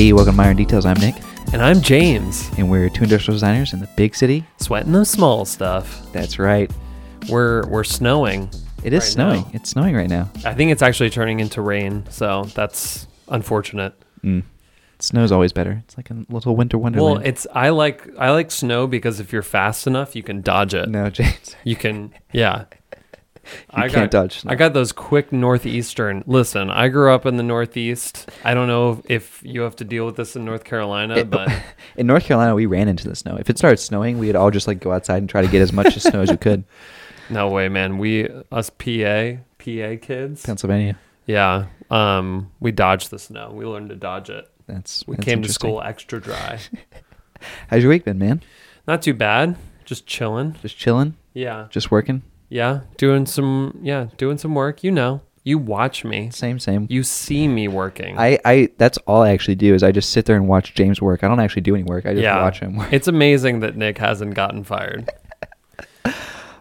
Hey, welcome to Minor Details. I'm Nick, And I'm James, and we're two industrial designers in the big city. sweating the small stuff. That's right. We're we're snowing. It is Right snowing. now. It's snowing right now. I think it's actually turning into rain, so that's unfortunate. Mm. Snow's always better. It's like a little winter wonderland. Well, it's I like I like snow because if you're fast enough, you can dodge it. no, James. You can yeah. You can't dodge snow. I got those quick northeastern. Listen, I grew up in the northeast. I don't know if you have to deal with this in North Carolina, It- but In North Carolina, we ran into the snow. If it started snowing, we'd all just like go outside and try to get as much snow as we could. no way, man. We us PA PA kids. Pennsylvania. Yeah. Um, we dodged the snow. We learned to dodge it. That's We that's came to school extra dry. How's your week been, man? Not too bad. Just chilling. Just chilling, Yeah. just working. Yeah. Doing some yeah, doing some work. You know. You watch me. Same, same. You see me working. I, I that's all I actually do is I just sit there and watch James work. I don't actually do any work. I just yeah. watch him work. It's amazing that Nick hasn't gotten fired.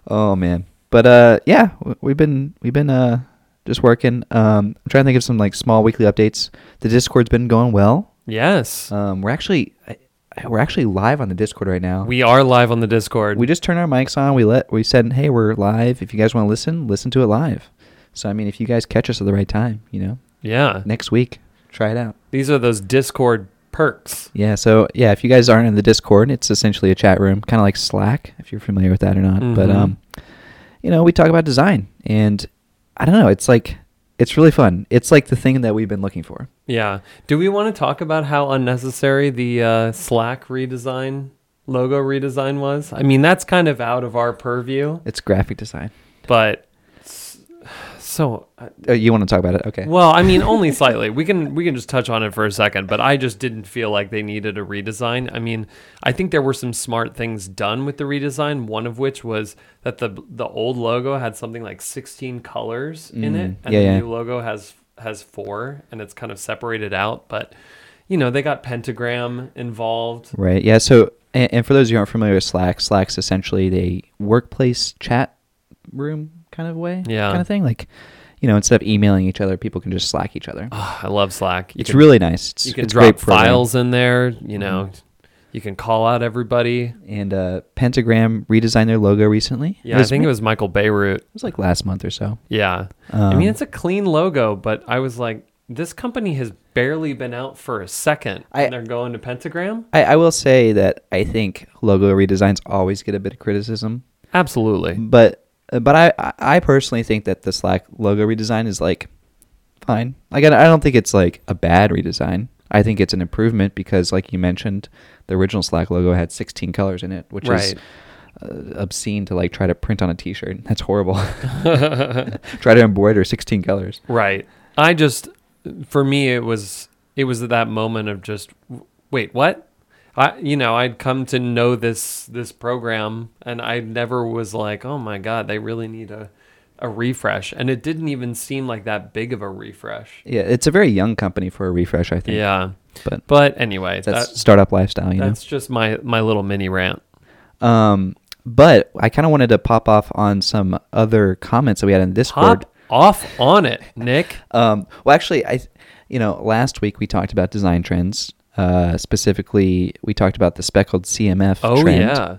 Oh man. But uh yeah, we've been we've been uh just working. Um I'm trying to think of some like small weekly updates. The Discord's been going well. Yes. Um we're actually I- we're actually live on the Discord right now. we are live on the Discord. we just turned our mics on. We let we said, "Hey, we're live. If you guys want to listen, listen to it live." So I mean, if you guys catch us at the right time, you know, yeah. next week, try it out. These are those Discord perks. Yeah, so yeah, if you guys aren't in the Discord, it's essentially a chat room, kind of like Slack, if you're familiar with that or not. But Mhm. um, you know, we talk about design, and I don't know, it's like it's really fun. It's like the thing that we've been looking for. Yeah. Do we want to talk about how unnecessary the uh, Slack redesign, logo redesign was? I mean, that's kind of out of our purview, It's graphic design. but so uh, Oh, you want to talk about it? Okay. well, I mean, only slightly. We can we can just touch on it for a second, but I just didn't feel like they needed a redesign. I mean, I think there were some smart things done with the redesign. One of which was that the the old logo had something like 16 colors in it, Mm, and yeah, the yeah. new logo has has four, and it's kind of separated out. But you know, they got pentagram involved. Right. Yeah. So, and, and for those who aren't familiar with Slack, Slack's essentially the workplace chat room kind of way. Yeah. Kind of thing. Like, you know, instead of emailing each other, people can just Slack each other. Ah, I love Slack. You it's can- really nice. It's, you can it's drop great files in there. You know, you can call out everybody. And uh, Pentagram redesigned their logo recently. Yeah, I think it was Michael Bierut. It was like last month or so. Yeah. I Um, mean, it's a clean logo, but I was like, this company has barely been out for a second. I- and they're going to Pentagram? I, I will say that I think logo redesigns always get a bit of criticism, Absolutely. but but I I- personally think that the Slack logo redesign is like fine. Like I I don't think it's like a bad redesign. I think it's an improvement because, like you mentioned, the original Slack logo had 16 colors in it, which is uh, obscene to like try to print on a T-shirt. That's horrible. try to embroider 16 colors. Right. I just, for me, it was, it was that moment of just, wait, what? I, you know, I'd come to know this, this program and I never was like, oh my God, they really need a, a refresh. And it didn't even seem like that big of a refresh. Yeah, it's a very young company for a refresh, I think. Yeah. but But anyway, that's that, startup lifestyle, you know. that's just my, my little mini rant. Um, but I kind of wanted to pop off on some other comments that we had in Discord. Hop off on it, Nick. Um, well, actually, I, you know, last week we talked about design trends. Uh, specifically, we talked about the speckled CMF Oh trend. yeah.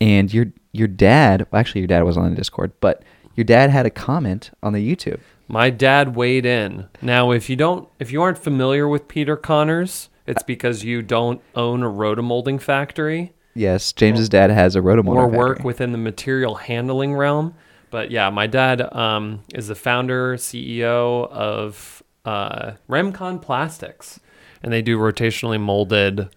And your your dad, well, actually, your dad was on the Discord, but your dad had a comment on the YouTube. My dad weighed in. Now, if you don't, if you aren't familiar with Peter Connors, it's because you don't own a rotomolding factory Yes, James's dad has a rotomolding or work factory. within the material handling realm. But yeah, my dad um, is the founder, CEO of uh, Remcon Plastics, and they do rotationally molded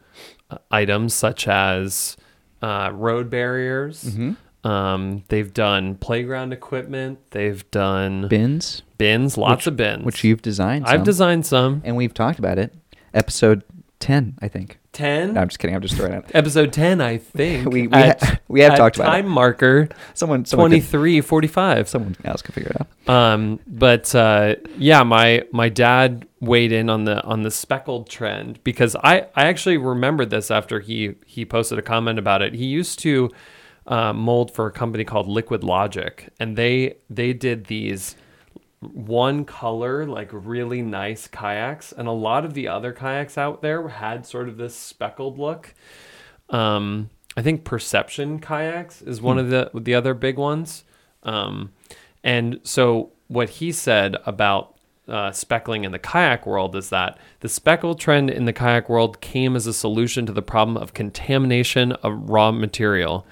uh, items such as uh, road barriers. Mm-hmm. Um, they've done playground equipment. They've done bins, bins, lots which- of bins. which you've designed. I've some. designed some. and we've talked about it. Episode ten, I think. 10? No, I'm just kidding. I'm just throwing it out. Episode 10, I think. We- we ha- we have talked about it. time marker Someone, someone, could, 2345. someone else can figure it out. Um, but uh, yeah, my my dad weighed in on the on the speckled trend because I I actually remembered this after he he posted a comment about it. He used to uh, mold for a company called Liquid Logic, and they they did these one color, like really nice kayaks, and a lot of the other kayaks out there had sort of this speckled look. Um, I think Perception kayaks is one of the the other big ones. Um, and so what he said about uh, speckling in the kayak world is that the speckle trend in the kayak world came as a solution to the problem of contamination of raw material.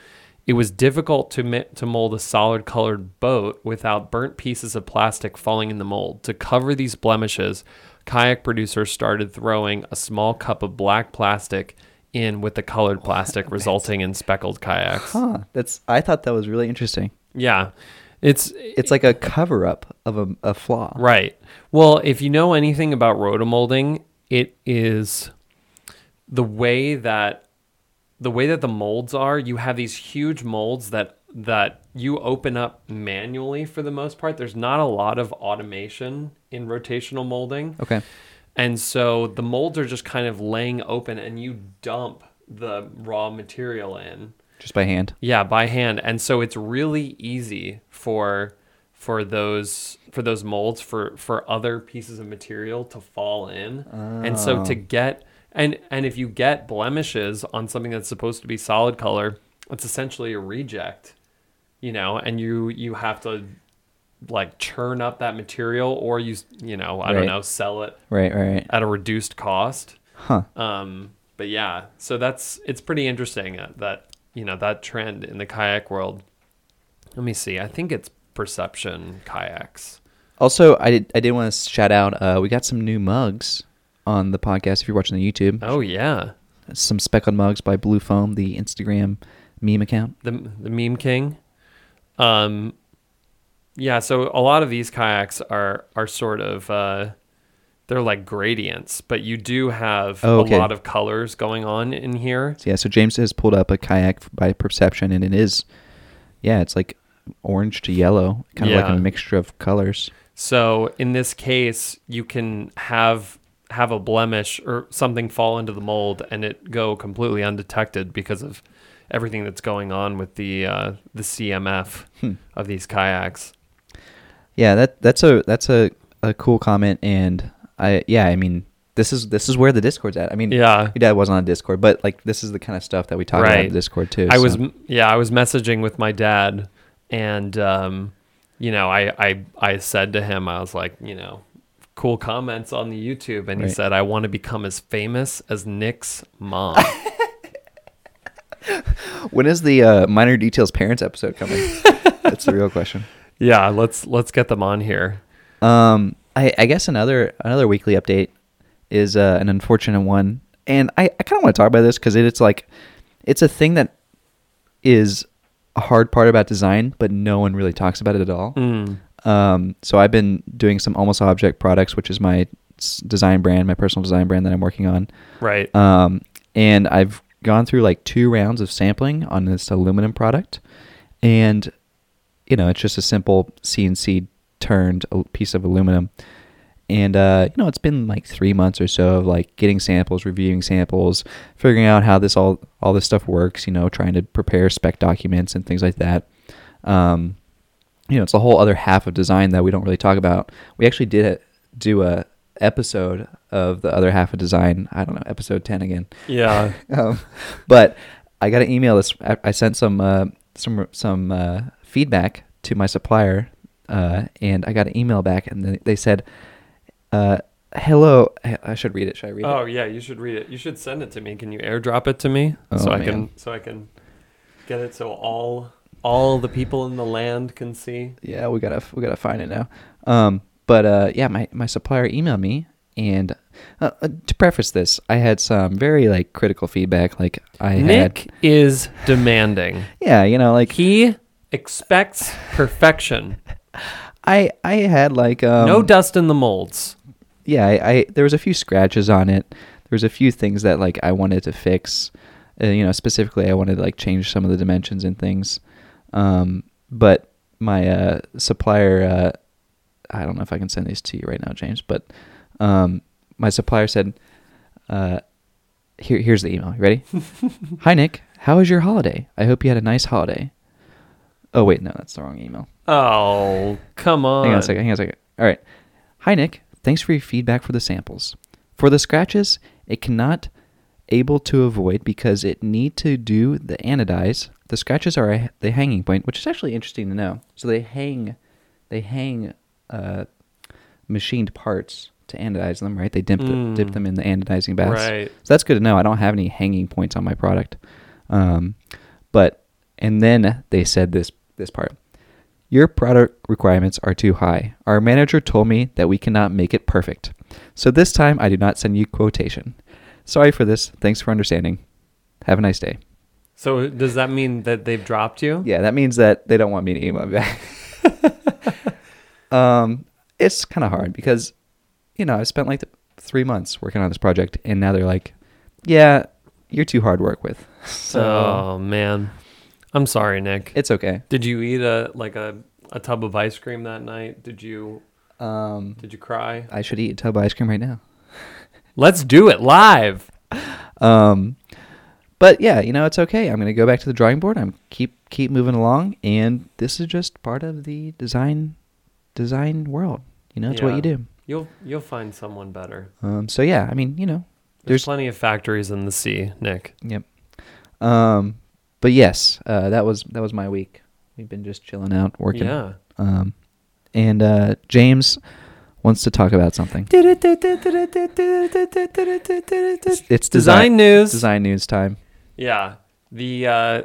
It was difficult to mi- to mold a solid colored boat without burnt pieces of plastic falling in the mold. To cover these blemishes, kayak producers started throwing a small cup of black plastic in with the colored plastic, resulting in speckled kayaks. Huh. That's I thought that was really interesting. Yeah, it's It's like a cover up of a, a flaw. Right. Well, if you know anything about rotomolding, it is the way that the way that the molds are, you have these huge molds that that you open up manually for the most part. There's not a lot of automation in rotational molding. Okay. And so the molds are just kind of laying open and you dump the raw material in. Just by hand. Yeah, by hand. And so it's really easy for for those for those molds for for other pieces of material to fall in. And so to get and and if you get blemishes on something that's supposed to be solid color, it's essentially a reject. You know, and you you have to like churn up that material or you you know, I don't know, sell it Right, right, right. at a reduced cost. Huh. Um, but yeah, so that's it's pretty interesting uh, that you know that trend in the kayak world. Let me see. I think it's perception kayaks. Also, I did I did want to shout out uh we got some new mugs on the podcast if you're watching the YouTube. Oh yeah, Some speckled mugs by Blue Foam, the Instagram meme account. the the meme king. Um, yeah. So a lot of these kayaks are are sort of uh, they're like gradients, but you do have Oh, okay. a lot of colors going on in here. Yeah, so James has pulled up a kayak by Perception and it is yeah, it's like orange to yellow, kind of like a mixture of colors. So in this case, you can have have a blemish or something fall into the mold and it go completely undetected because of everything that's going on with the uh, the CMF Hmm. of these kayaks. Yeah, that that's a that's a, a cool comment and I yeah, I mean this is this is where the Discord's at. I mean Yeah. your dad wasn't on Discord, but like this is the kind of stuff that we talk about Right. in Discord too. I was yeah, I was messaging with my dad and um, you know, I, I I said to him, I was like, you know, cool comments on the YouTube and he said I want to become as famous as Nick's mom. When is the uh, minor details parents episode coming? That's the real question. yeah, let's let's get them on here. Um, I, I guess another another weekly update is uh, an unfortunate one, and I, I kind of want to talk about this because it, it's like it's a thing that is a hard part about design, but no one really talks about it at all. Mm. Um, so I've been doing some almost object products, which is my design brand, my personal design brand that I'm working on. Right. Um, and I've gone through like two rounds of sampling on this aluminum product, and you know it's just a simple CNC turned al- piece of aluminum. And uh, you know it's been like three months or so of like getting samples, reviewing samples, figuring out how this all all this stuff works. You know, trying to prepare spec documents and things like that. Um, you know, it's a whole other half of design that we don't really talk about. We actually did a, do a episode of the other half of design. I don't know, episode ten again. Yeah. Um, but I got an email. This I I sent some uh, some some uh, feedback to my supplier, uh, and I got an email back, and they, they said, uh, "Hello." I- should read it. Should I read Oh it? yeah, you should read it. You should send it to me. Can you airdrop it to me Oh, so I can so I can get it so all all the people in the land can see? Yeah, we gotta we gotta find it now. Um, but uh, yeah, my my supplier emailed me, and uh, uh, to preface this, I had some very like critical feedback. Like I had, Nick is demanding. yeah, you know, like He expects perfection. I I had like um, no dust in the molds. yeah, I, I there was a few scratches on it. There was a few things that like I wanted to fix. Uh, you know, specifically, I wanted to like change some of the dimensions and things. Um, but my uh, supplier, uh, I don't know if I can send these to you right now, James. But um, my supplier said, uh, "Here, here's the email. You ready? Hi, Nick. How was your holiday? I hope you had a nice holiday. Oh wait, no, that's the wrong email. Oh, come on. Hang on a second. Hang on a second. All right. Hi Nick. Thanks for your feedback for the samples. For the scratches, it cannot able to avoid because it need to do the anodize. The scratches are a, the hanging point, which is actually interesting to know. So they hang, they hang uh, machined parts to anodize them, right? They dip, Mm. dip them in the anodizing baths. Right. So that's good to know. I don't have any hanging points on my product. Um, but and then they said this this part. Your product requirements are too high. Our manager told me that we cannot make it perfect. So this time I do not send you quotation. Sorry for this. Thanks for understanding. Have a nice day. So does that mean that they've dropped you? Yeah, that means that they don't want me to email back. um, it's kind of hard because, you know, I spent like three months working on this project, and now they're like, "Yeah, you're too hard to work with." So Oh man, I'm sorry, Nick. it's okay. Did you eat a like a, a tub of ice cream that night? Did you Um, did you cry? I should eat a tub of ice cream right now. Let's do it live. Um, but yeah, you know, it's okay. I'm gonna go back to the drawing board. I'm keep keep moving along, and this is just part of the design design world. You know, it's what you do. You'll you'll find someone better. Um, so yeah, I mean, you know, There's, There's- plenty of factories in the sea, Nick. Yep. Um, but yes, uh, that was that was my week. We've been just chilling out, working. Yeah. Um, and uh, James wants to talk about something. It's, it's Design news. Design news time. Yeah. The uh,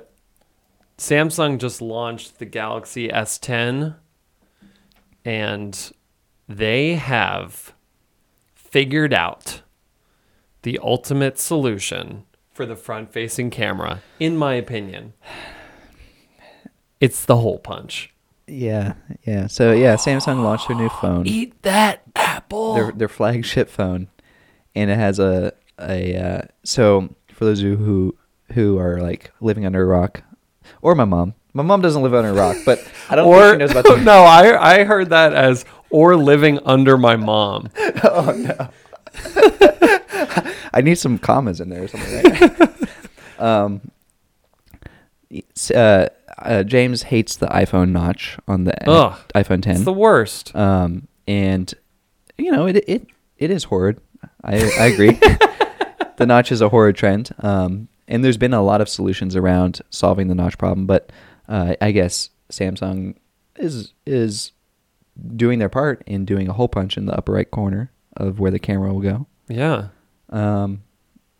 Samsung just launched the Galaxy S10 and they have figured out the ultimate solution for the front facing camera, in my opinion. It's the hole punch. Yeah, yeah. So yeah, Samsung launched their new phone, Eat that apple. their their flagship phone, and it has a a. Uh, so for those of you who who are like living under a rock, or my mom, my mom doesn't live under a rock, but I don't think she knows about the no, I I heard that as or living under my mom. I need some commas in there or something. Right? um, uh, uh, James hates the iPhone notch on the Ugh. iPhone 10. It's the worst. um, and you know it it it is horrid. I I agree. the notch is a horrid trend. Um, and there's been a lot of solutions around solving the notch problem, but uh, I guess Samsung is is doing their part in doing a hole punch in the upper right corner of where the camera will go. Yeah. Um,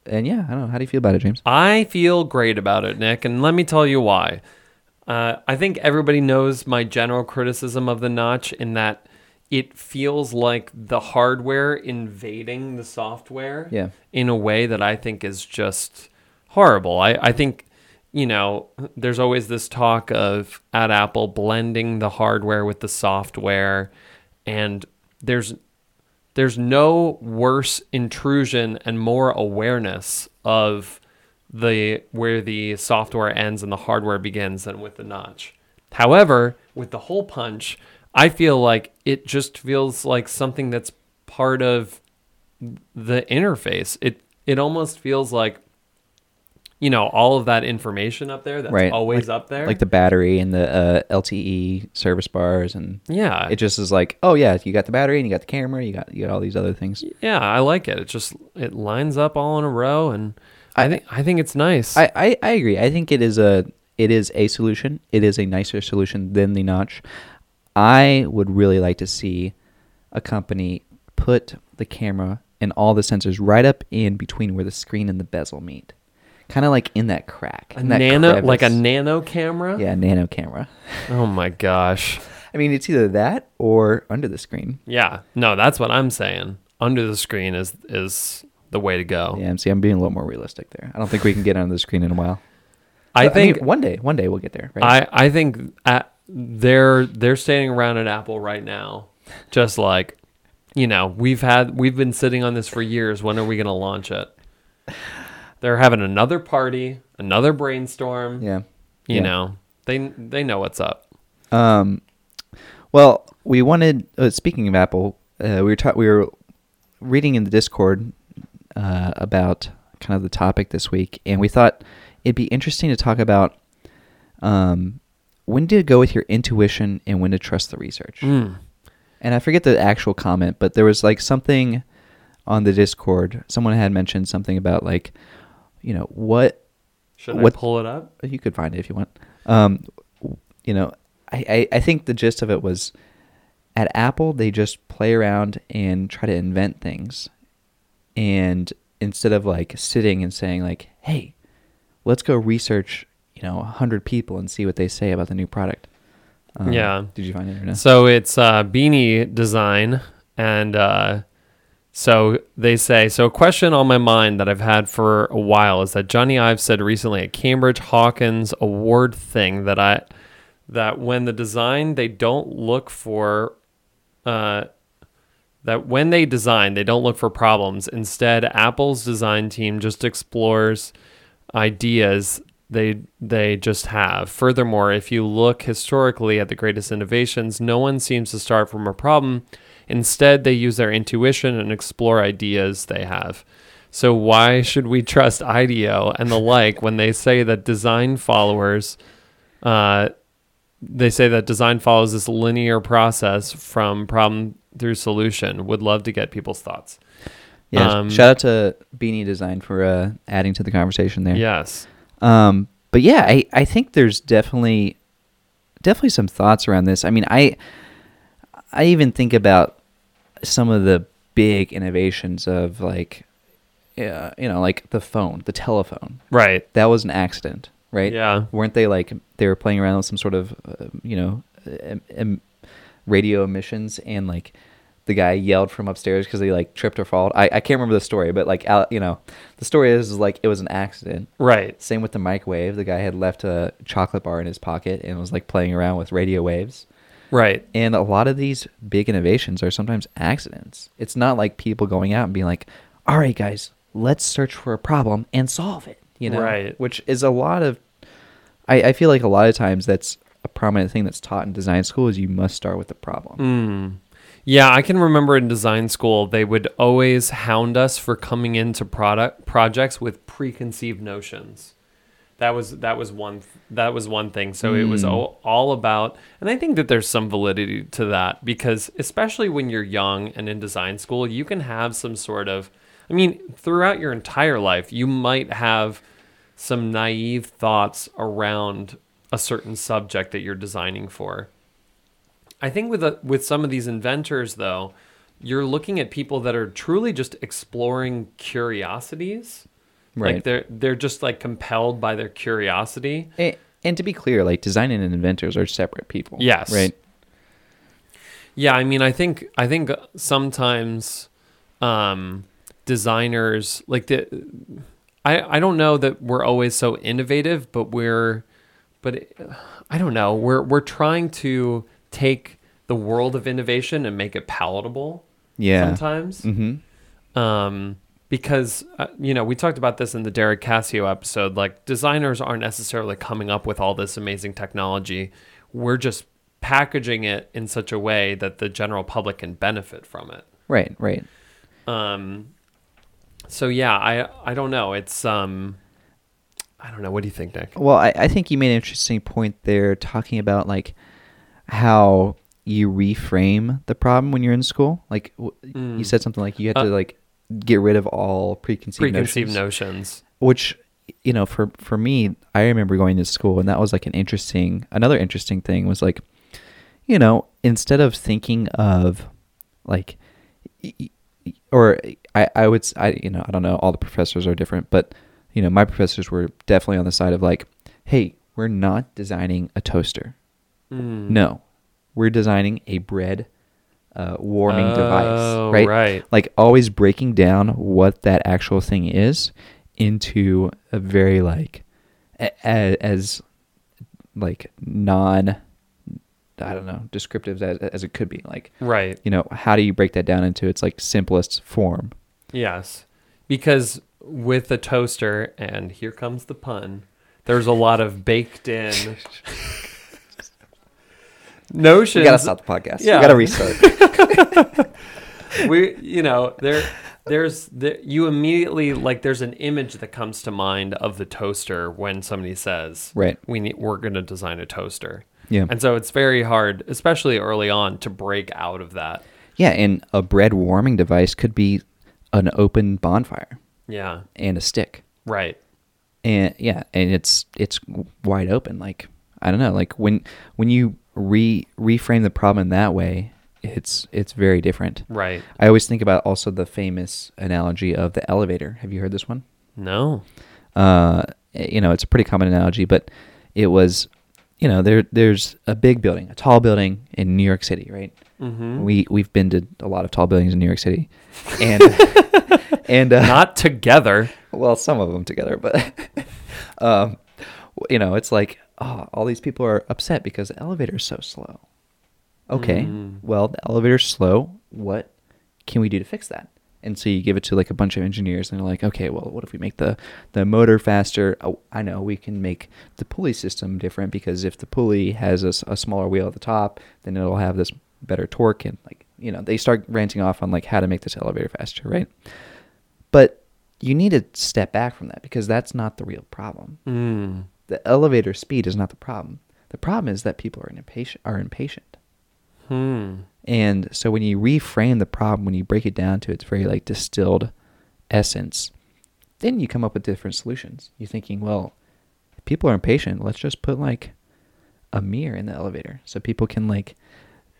and yeah, I don't know. How do you feel about it, James? I feel great about it, Nick, and let me tell you why. Uh, I think everybody knows my general criticism of the notch in that it feels like the hardware invading the software Yeah. in a way that I think is just horrible. I, I think, you know, there's always this talk of at Apple blending the hardware with the software, and there's there's no worse intrusion and more awareness of the where the software ends and the hardware begins than with the notch. However, with the hole punch, I feel like it just feels like something that's part of the interface. It it almost feels like you know all of that information up there that's Right, always up there. Like the battery and the uh, LTE service bars, and yeah, it just is like, oh yeah, you got the battery and you got the camera, you got you got all these other things. yeah, I like it. It just it lines up all in a row, and I, I- think I think it's nice. I, I, I agree. I think it is a it is a solution. It is a nicer solution than the notch. I would really like to see a company put the camera and all the sensors right up in between where the screen and the bezel meet, kind of like in that crack, a in that nano like a nano camera. yeah nano camera. Oh my gosh. I mean, it's either that or under the screen. Yeah. No, that's what I'm saying. Under the screen is is the way to go. Yeah, see, I'm being a little more realistic there. I don't think we can get under the screen in a while. I But, think mean, one day, one day we'll get there. Right? I I think at, they're they're standing around at Apple right now, just like, you know, we've had we've been sitting on this for years. When are we going to launch it? They're having another party, another brainstorm. yeah. You Yeah. know, they they know what's up. Um, well, we wanted. Uh, speaking of Apple, uh, we were ta- we were reading in the Discord uh, about kind of the topic this week, and we thought it'd be interesting to talk about um, when to go with your intuition and when to trust the research. Mm. And I forget the actual comment, but there was like something on the Discord. Someone had mentioned something about like, you know, what Should What- I pull it up? you could find it if you want. Um, you know, I, I, I think the gist of it was at Apple, they just play around and try to invent things. And instead of like sitting and saying like, hey, let's go research, you know, a hundred people and see what they say about the new product. Um, Yeah. Did you find it or no? So it's uh, beanie design, and uh, so they say. So a question on my mind that I've had for a while is that Jony Ive said recently at Cambridge Hawkins Award thing that I that when the design they don't look for uh, that when they design they don't look for problems. Instead, Apple's design team just explores ideas they they just have. Furthermore, if you look historically at the greatest innovations, no one seems to start from a problem. Instead, they use their intuition and explore ideas they have. So why should we trust IDEO and the like when they say that design followers uh, they say that design follows this linear process from problem through solution. Would love to get people's thoughts. Yeah. um, shout out to Beanie Design for uh, adding to the conversation there. Yes. Um, but yeah, I, I think there's definitely definitely some thoughts around this. I mean, I I even think about some of the big innovations of like yeah, you know, like the phone, the telephone. Right. That was an accident, right? Yeah. Weren't they like they were playing around with some sort of uh, you know, em- em- radio emissions and like the guy yelled from upstairs because he like tripped or fall. I, I can't remember the story, but like out, you know, the story is, is like it was an accident. Right. Same with the microwave. The guy had left a chocolate bar in his pocket and was like playing around with radio waves. Right. And a lot of these big innovations are sometimes accidents. It's not like people going out and being like, "All right, guys, let's search for a problem and solve it." You know, Right. Which is a lot of. I, I feel like a lot of times that's a prominent thing that's taught in design school is you must start with the problem. Mm. Yeah, I can remember in design school they would always hound us for coming into product projects with preconceived notions. That was that was one that was one thing. So it was Mm. all, all about and I think that there's some validity to that because especially when you're young and in design school, you can have some sort of I mean, throughout your entire life, you might have some naive thoughts around a certain subject that you're designing for. I think with a, with some of these inventors though, you're looking at people that are truly just exploring curiosities. Like Right. they're they're just like compelled by their curiosity. And, and to be clear, like design and inventors are separate people. Yes. Right. Yeah, I mean, I think I think sometimes um, designers like the I I don't know that we're always so innovative, but we're but it, I don't know we're we're trying to take the world of innovation and make it palatable. Yeah. Sometimes, Mm-hmm. um, because uh, you know we talked about this in the Derek Cassio episode. Like designers aren't necessarily coming up with all this amazing technology. We're just packaging it in such a way that the general public can benefit from it. Right. Right. Um, so yeah, I I don't know. It's um, I don't know. What do you think, Nick? Well, I, I think you made an interesting point there talking about like how you reframe the problem when you're in school. Like w- you Mm. said something like you have Uh, to like get rid of all preconceived, Preconceived notions, notions. which you know for for me I remember going to school and that was like an interesting another interesting thing was like you know instead of thinking of like or I I would I you know I don't know all the professors are different but you know my professors were definitely on the side of like hey we're not designing a toaster Mm. no we're designing a bread uh, warming device Oh, right right. like always breaking down what that actual thing is into a very like a, a- as like non I don't know descriptive as, as it could be like Right. you know how do you break that down into its like simplest form Yes. Because with a toaster, and here comes the pun, there's a lot of baked in notions. we gotta stop the podcast Yeah. we gotta restart we you know there there's there, you immediately like there's an image that comes to mind of the toaster when somebody says right we need we're going to design a toaster Yeah. And so it's very hard, especially early on, to break out of that. Yeah, and a bread warming device could be an open bonfire Yeah. and a stick. Right. and yeah and it's it's wide open like i don't know like when when you re reframe the problem in that way it's it's very different Right. i always think about also the famous analogy of the elevator have you heard this one No. uh you know it's a pretty common analogy but it was you know there there's a big building a tall building in new york city right Mm-hmm. we we've been to a lot of tall buildings in new york city and and uh, Not together. well, some of them together, but um, you know, it's like oh, all these people are upset because the elevator is so slow. Okay, Mm. well, the elevator's slow. What can we do to fix that? And so you give it to like a bunch of engineers, and they're like, okay, well, what if we make the the motor faster? Oh, I know we can make the pulley system different because if the pulley has a smaller wheel at the top, then it'll have this better torque and like you know they start ranting off on like how to make this elevator faster, right? But you need to step back from that because that's not the real problem. Mm. The elevator speed is not the problem. The problem is that people are impatient. Are impatient. Hmm. And so when you reframe the problem, when you break it down to its very like distilled essence, then you come up with different solutions. You're thinking, well, if people are impatient, let's just put like a mirror in the elevator so people can like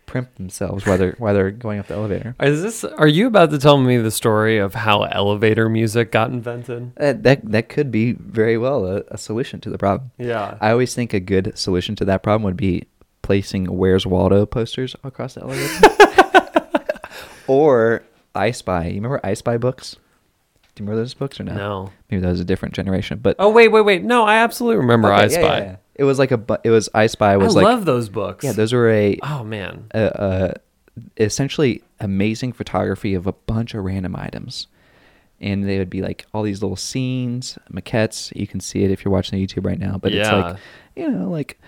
primp themselves while they're while they're going up the elevator. Is this? Are you about to tell me the story of how elevator music got invented? That that, that could be very well a, a solution to the problem. Yeah. I always think a good solution to that problem would be placing Where's Waldo posters across the elevator. or I Spy. You remember I Spy books? Do you remember those books or no? No. Maybe that was a different generation. But Oh wait, wait, wait. No, I absolutely remember Okay, I yeah, Spy. yeah, yeah. It was like a. bu- It was I Spy I was like love those books. yeah. Those were a, Oh man. a, a essentially amazing photography of a bunch of random items. And they would be like all these little scenes, maquettes. You can see it if you're watching the YouTube right now. But it's Yeah. like, you know, like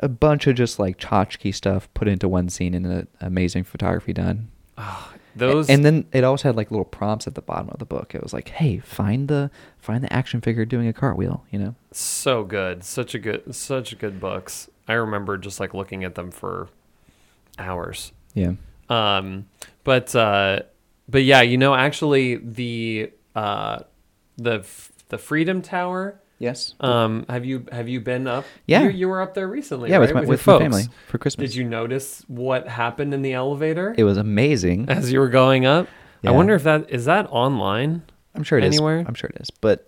a bunch of just like tchotchke stuff put into one scene and a, amazing photography done. Ah, Those and then it also had like little prompts at the bottom of the book. It was like, hey, find the find the action figure doing a cartwheel. You know, so good. Such a good such good books. I remember just like looking at them for hours. yeah, Um but uh but yeah, you know actually the uh the the Freedom Tower yes, um have you have you been up? Yeah. You, you were up there recently, yeah, right? with my your with my family for Christmas. Did you notice what happened in the elevator It was amazing. as you were going up? Yeah. I wonder if that is that online? I'm sure it is. Anywhere? I'm sure it is. But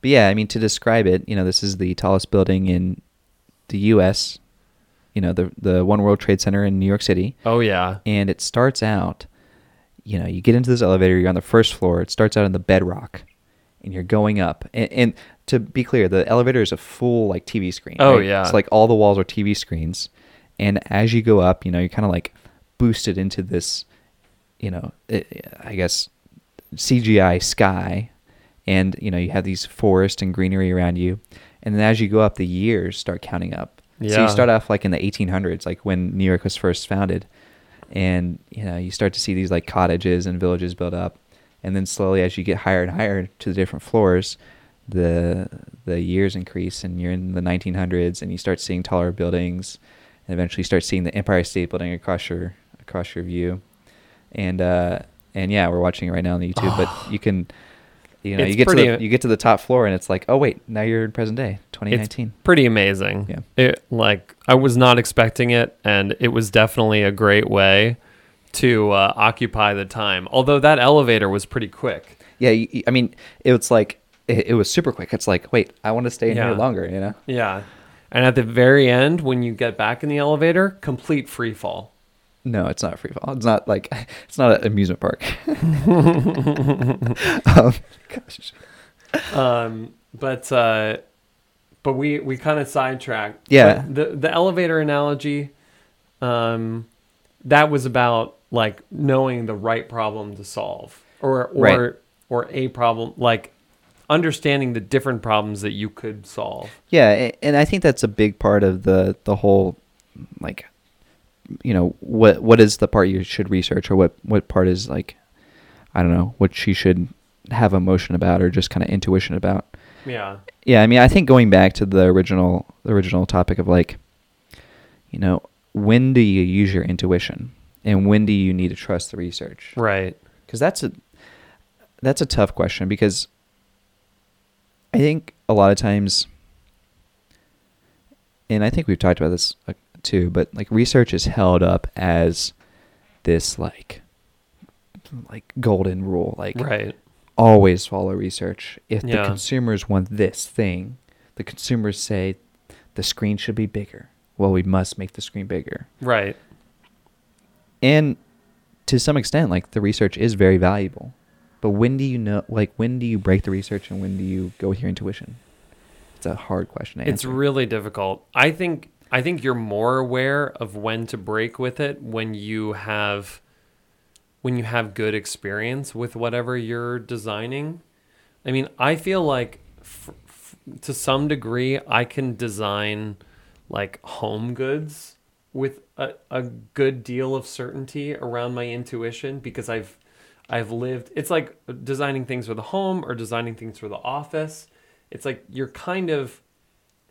but yeah, I mean to describe it, you know, this is the tallest building in the US, you know, the the One World Trade Center in New York City, Oh yeah. and it starts out, you know, you get into this elevator, you're on the first floor, it starts out in the bedrock and you're going up. And, and to be clear, the elevator is a full like TV screen. Oh, right? yeah. It's like all the walls are TV screens. And as you go up, you know, you're kind of like boosted into this, you know, i I guess CGI sky, and you know you have these forest and greenery around you, and then as you go up, the years start counting up. Yeah. So you start off like in the 1800s, like when New York was first founded, and you know you start to see these like cottages and villages build up, and then slowly as you get higher and higher to the different floors, the the years increase, and you're in the 1900s, and you start seeing taller buildings, and eventually you start seeing the Empire State Building across your across your view, and uh, and yeah, we're watching it right now on the YouTube, but you can. You know, you get to the you get to the top floor and it's like, oh wait, now you're in present day, It's 2019. pretty amazing. Yeah. It like I was not expecting it, and it was definitely a great way to uh, occupy the time. Although that elevator was pretty quick. Yeah, I mean, it was like it, it was super quick. It's like, wait, I want to stay in Yeah. here longer. You know? Yeah. And at the very end, when you get back in the elevator, complete free fall. No, it's not free fall. It's not like it's not an amusement park. um, gosh. Um, but uh, but we we kind of sidetracked. Yeah. But the the elevator analogy, um, that was about like knowing the right problem to solve, or or Right. or a problem like understanding the different problems that you could solve. Yeah, and I think that's a big part of the the whole like you know what what is the part you should research or what what part is like I don't know what she should have emotion about or just kind of intuition about. Yeah. Yeah, I mean, I think going back to the original the original topic of like, you know, when do you use your intuition, and when do you need to trust the research? Right. Because that's a that's a tough question because I think a lot of times, and I think we've talked about this too, but like research is held up as this like like golden rule, like Right. always follow research. If the consumers want this thing, the consumers say the screen should be bigger. Well, we must make the screen bigger. Right. And to some extent, like the research is very valuable. But when do you know, like, when do you break the research and when do you go with your intuition? It's a hard question to It's answer. really difficult. I think I think you're more aware of when to break with it when you have when you have good experience with whatever you're designing. I mean, I feel like f- f- to some degree I can design like home goods with a, a good deal of certainty around my intuition because I've I've lived it's like designing things for the home or designing things for the office. It's like you're kind of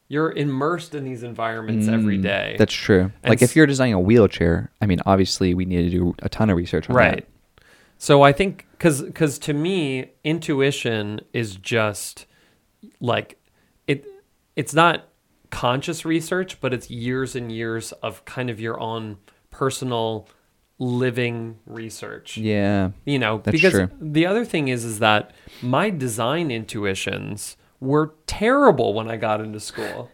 you're immersed in these environments every Mm, day. That's true. And like, if you're designing a wheelchair, I mean, obviously, we need to do a ton of research on right. that. So I think cuz cuz to me intuition is just like it it's not conscious research, but it's years and years of kind of your own personal living research. Yeah. You know, because true. the other thing is is that my design intuitions were terrible when I got into school.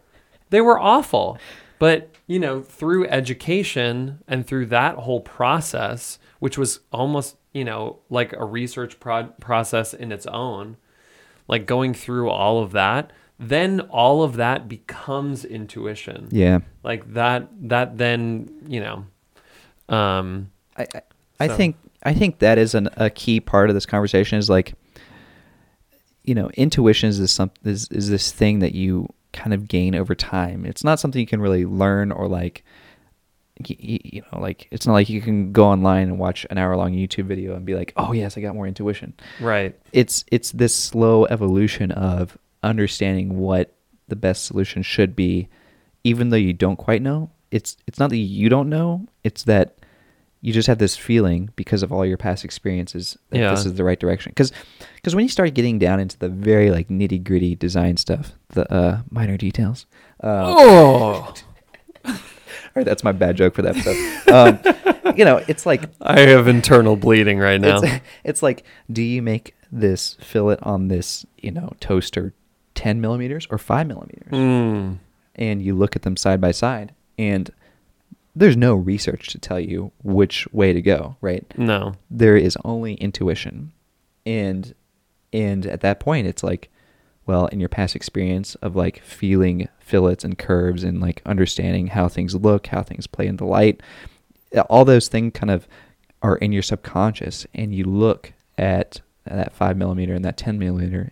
They were awful. But, you know, through education and through that whole process, which was almost, you know, like a research pro- process in its own, like going through all of that, then all of that becomes intuition. Yeah. Like that that then, you know, um I, I, I So- think I think that is an, a key part of this conversation is like, you know, intuition is this some is, is this thing that you kind of gain over time. It's not something you can really learn or like, y- y- you know, like it's not like you can go online and watch an hour long YouTube video and be like, oh yes, I got more intuition. right. It's it's this slow evolution of understanding what the best solution should be, even though you don't quite know. It's it's not that you don't know. It's that you just have this feeling because of all your past experiences that Yeah. this is the right direction. Because because when you start getting down into the very like nitty gritty design stuff, the uh, minor details. Uh, Oh. All right, that's my bad joke for that episode. um, you know, it's like I have internal bleeding right now. it's, it's like, do you make this fillet on this, you know, toaster 10 millimeters or 5 millimeters? Mm. And you look at them side by side, and there's no research to tell you which way to go, right? No. There is only intuition. And and at that point it's like, well, in your past experience of like feeling fillets and curves and like understanding how things look, how things play in the light, all those things kind of are in your subconscious and you look at that five millimeter and that 10 millimeter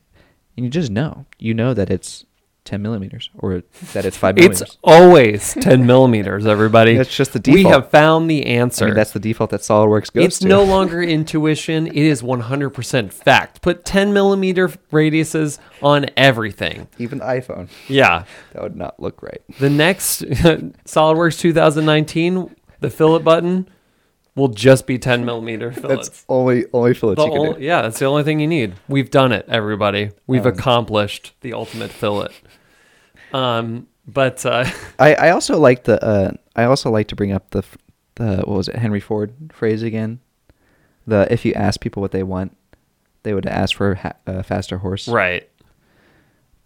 and you just know you know that it's 10 millimeters or that it's five millimeters It's always 10 millimeters, everybody. That's just the default. We have found the answer. I mean, that's the default that SolidWorks goes to. it's to. no longer intuition. It is 100% fact. Put 10 millimeter radiuses on everything. even the iPhone. Yeah. That would not look right. The next SolidWorks 2019, the fillet button will just be 10 millimeter fillets. That's only only fillets The you can do. yeah, that's the only thing you need. We've done it, everybody. We've Um, accomplished the ultimate fillet. Um, but uh, I, I also like the uh, I also like to bring up the f- the what was it Henry Ford phrase again, the if you ask people what they want, they would ask for a ha- a faster horse. right,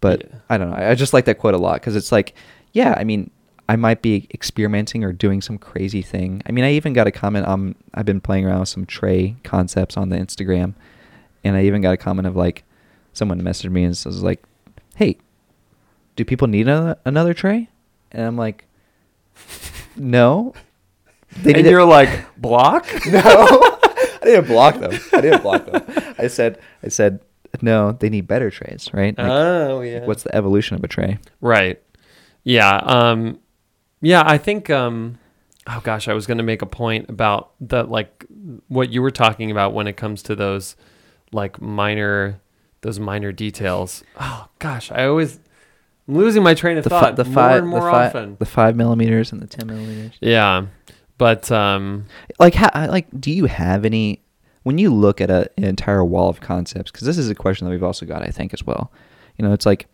But Yeah. I don't know. I just like that quote a lot because it's like, yeah, I mean, I might be experimenting or doing some crazy thing. I mean, I even got a comment on. I've been playing around with some tray concepts on the Instagram, and I even got a comment of like, someone messaged me and was like, "Hey, do people need a, another tray?" And I'm like, "No." They and you're it- like block. no, I didn't block them. I didn't block them. I said, I said, no, they need better trays, right? Like, oh yeah. What's the evolution of a tray? Right. Yeah. Um, yeah. I think. Um, oh gosh, I was going to make a point about the like what you were talking about when it comes to those like minor those minor details. Oh gosh, I always I'm losing my train of The, fi- thought the more five, and more the, fi- often. the five millimeters and the ten millimeters. Yeah, but um, Like, how, like, do you have any? When you look at a, an entire wall of concepts, because this is a question that we've also got, I think, as well. You know, it's like,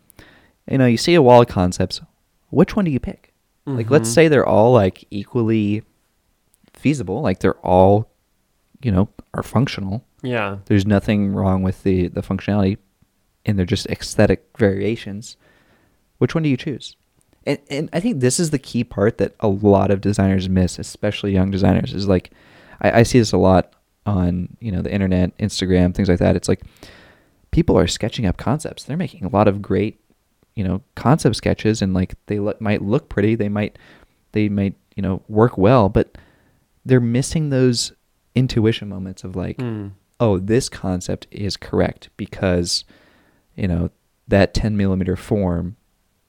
you know, you see a wall of concepts. Which one do you pick? Like, let's Mhm. say they're all like equally feasible. Like, they're all, you know, are functional. yeah, There's nothing wrong with the the functionality, and they're just aesthetic variations. Which one do you choose? And and I think this is the key part that a lot of designers miss, especially young designers. Is like, I, I see this a lot on you know the internet, Instagram, things like that. It's like people are sketching up concepts. They're making a lot of great, you know, concept sketches, and like they lo- might look pretty. They might they might you know work well, but they're missing those intuition moments of like Mm. oh, this concept is correct because, you know, that 10 millimeter form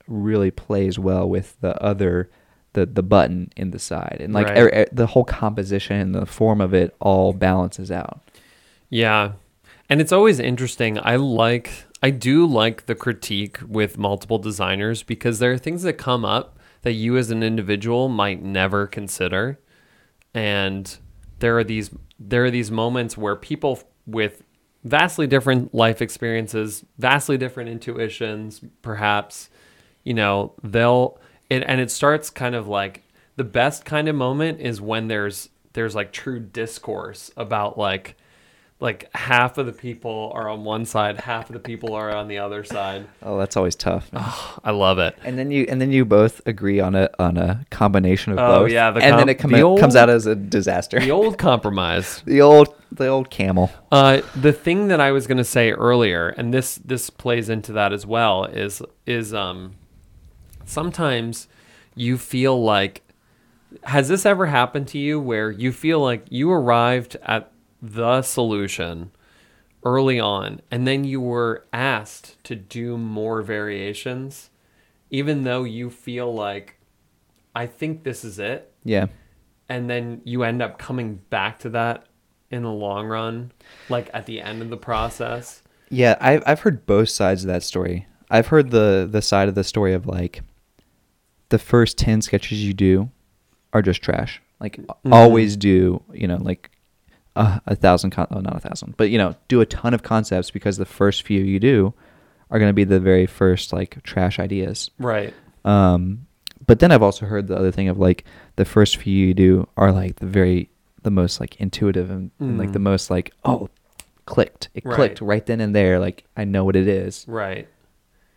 really plays well with the other, the, the button in the side. And like Right. er- er- the whole composition and the form of it all balances out. Yeah. And it's always interesting. I like I do like the critique with multiple designers because there are things that come up that you as an individual might never consider. And there are these there are these moments where people with vastly different life experiences, vastly different intuitions, perhaps, you know, they'll it, and it starts kind of like the best kind of moment is when there's there's like true discourse about like like half of the people are on one side, half of the people are on the other side. Oh, that's always tough. I love it. And then you and then you both agree on a on a combination of Oh, both. yeah, the and then it come the out- comes out as a disaster. The old compromise. the old the old camel. Uh, the thing that I was going to say earlier, and this this plays into that as well, is is um, sometimes you feel like has this ever happened to you where you feel like you arrived at the solution early on and then you were asked to do more variations even though you feel like I think this is it Yeah. and then you end up coming back to that in the long run like at the end of the process Yeah, I've I've heard both sides of that story. I've heard the the side of the story of like the first ten sketches you do are just trash. Like Mhm. always do you know like a, a thousand con- oh not a thousand but you know do a ton of concepts because the first few you do are going to be the very first like trash ideas. right Um, but then I've also heard the other thing of like the first few you do are like the very the most like intuitive and, and like the Mm. most like oh clicked it Right. clicked right then and there like I know what it is right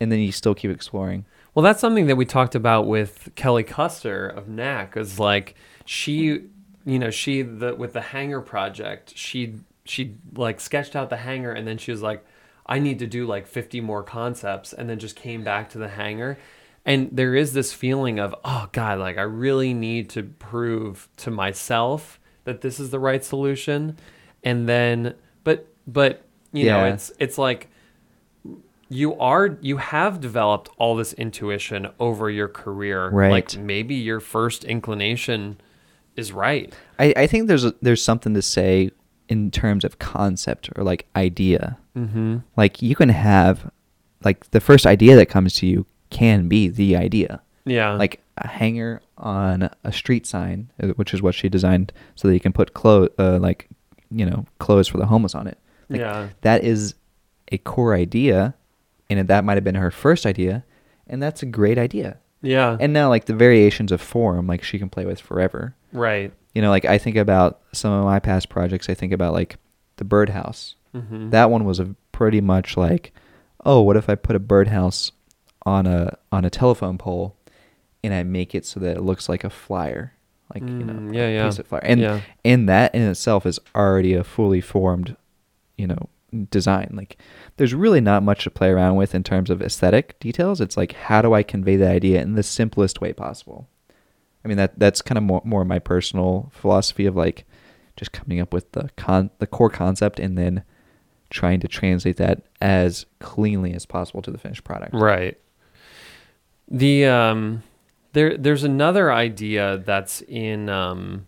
and then you still keep exploring. Well, that's something that we talked about with Kelly Custer of Knack. Is like she, you know, she the with the hanger project, she she like sketched out the hanger, and then she was like, I need to do like fifty more concepts, and then just came back to the hanger. And there is this feeling of, oh God, like I really need to prove to myself that this is the right solution. And then, but but you know, it's it's like you are you have developed all this intuition over your career Right. like maybe your first inclination is right I, I think there's a, there's something to say in terms of concept or like idea. mm-hmm Like you can have like the first idea that comes to you can be the idea. yeah like a hanger on a street sign, uh, which is what she designed, so that you can put clothes, uh, like you know, clothes for the homeless on it. Like, Yeah. that is a core idea, and that might have been her first idea, and that's a great idea. yeah And now, like the variations of form, like she can play with forever. Right You know, like I think about some of my past projects. I think about like the birdhouse. mm-hmm. That one was a pretty much like, oh, what if I put a birdhouse on a on a telephone pole, and I make it so that it looks like a flyer, like you know, Mm, yeah, a yeah. piece of flyer, and Yeah. and that in itself is already a fully formed, you know, design. Like, there's really not much to play around with in terms of aesthetic details. It's like, how do I convey the idea in the simplest way possible? I mean, that that's kind of more more my personal philosophy of like just coming up with the con the core concept and then trying to translate that as cleanly as possible to the finished product. Right. The um there there's another idea that's in um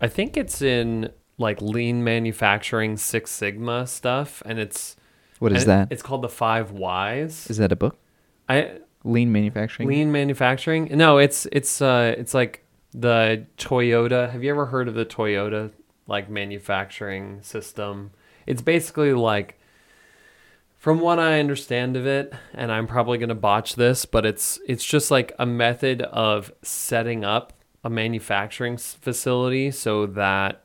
I think it's in like lean manufacturing Six Sigma stuff and it's What is that? It's called the 5 whys. Is that a book? I Lean manufacturing. Lean manufacturing? No, it's it's uh it's like the Toyota. Have you ever heard of the Toyota like manufacturing system? It's basically like from what I understand of it, and I'm probably going to botch this, but it's it's just like a method of setting up a manufacturing facility so that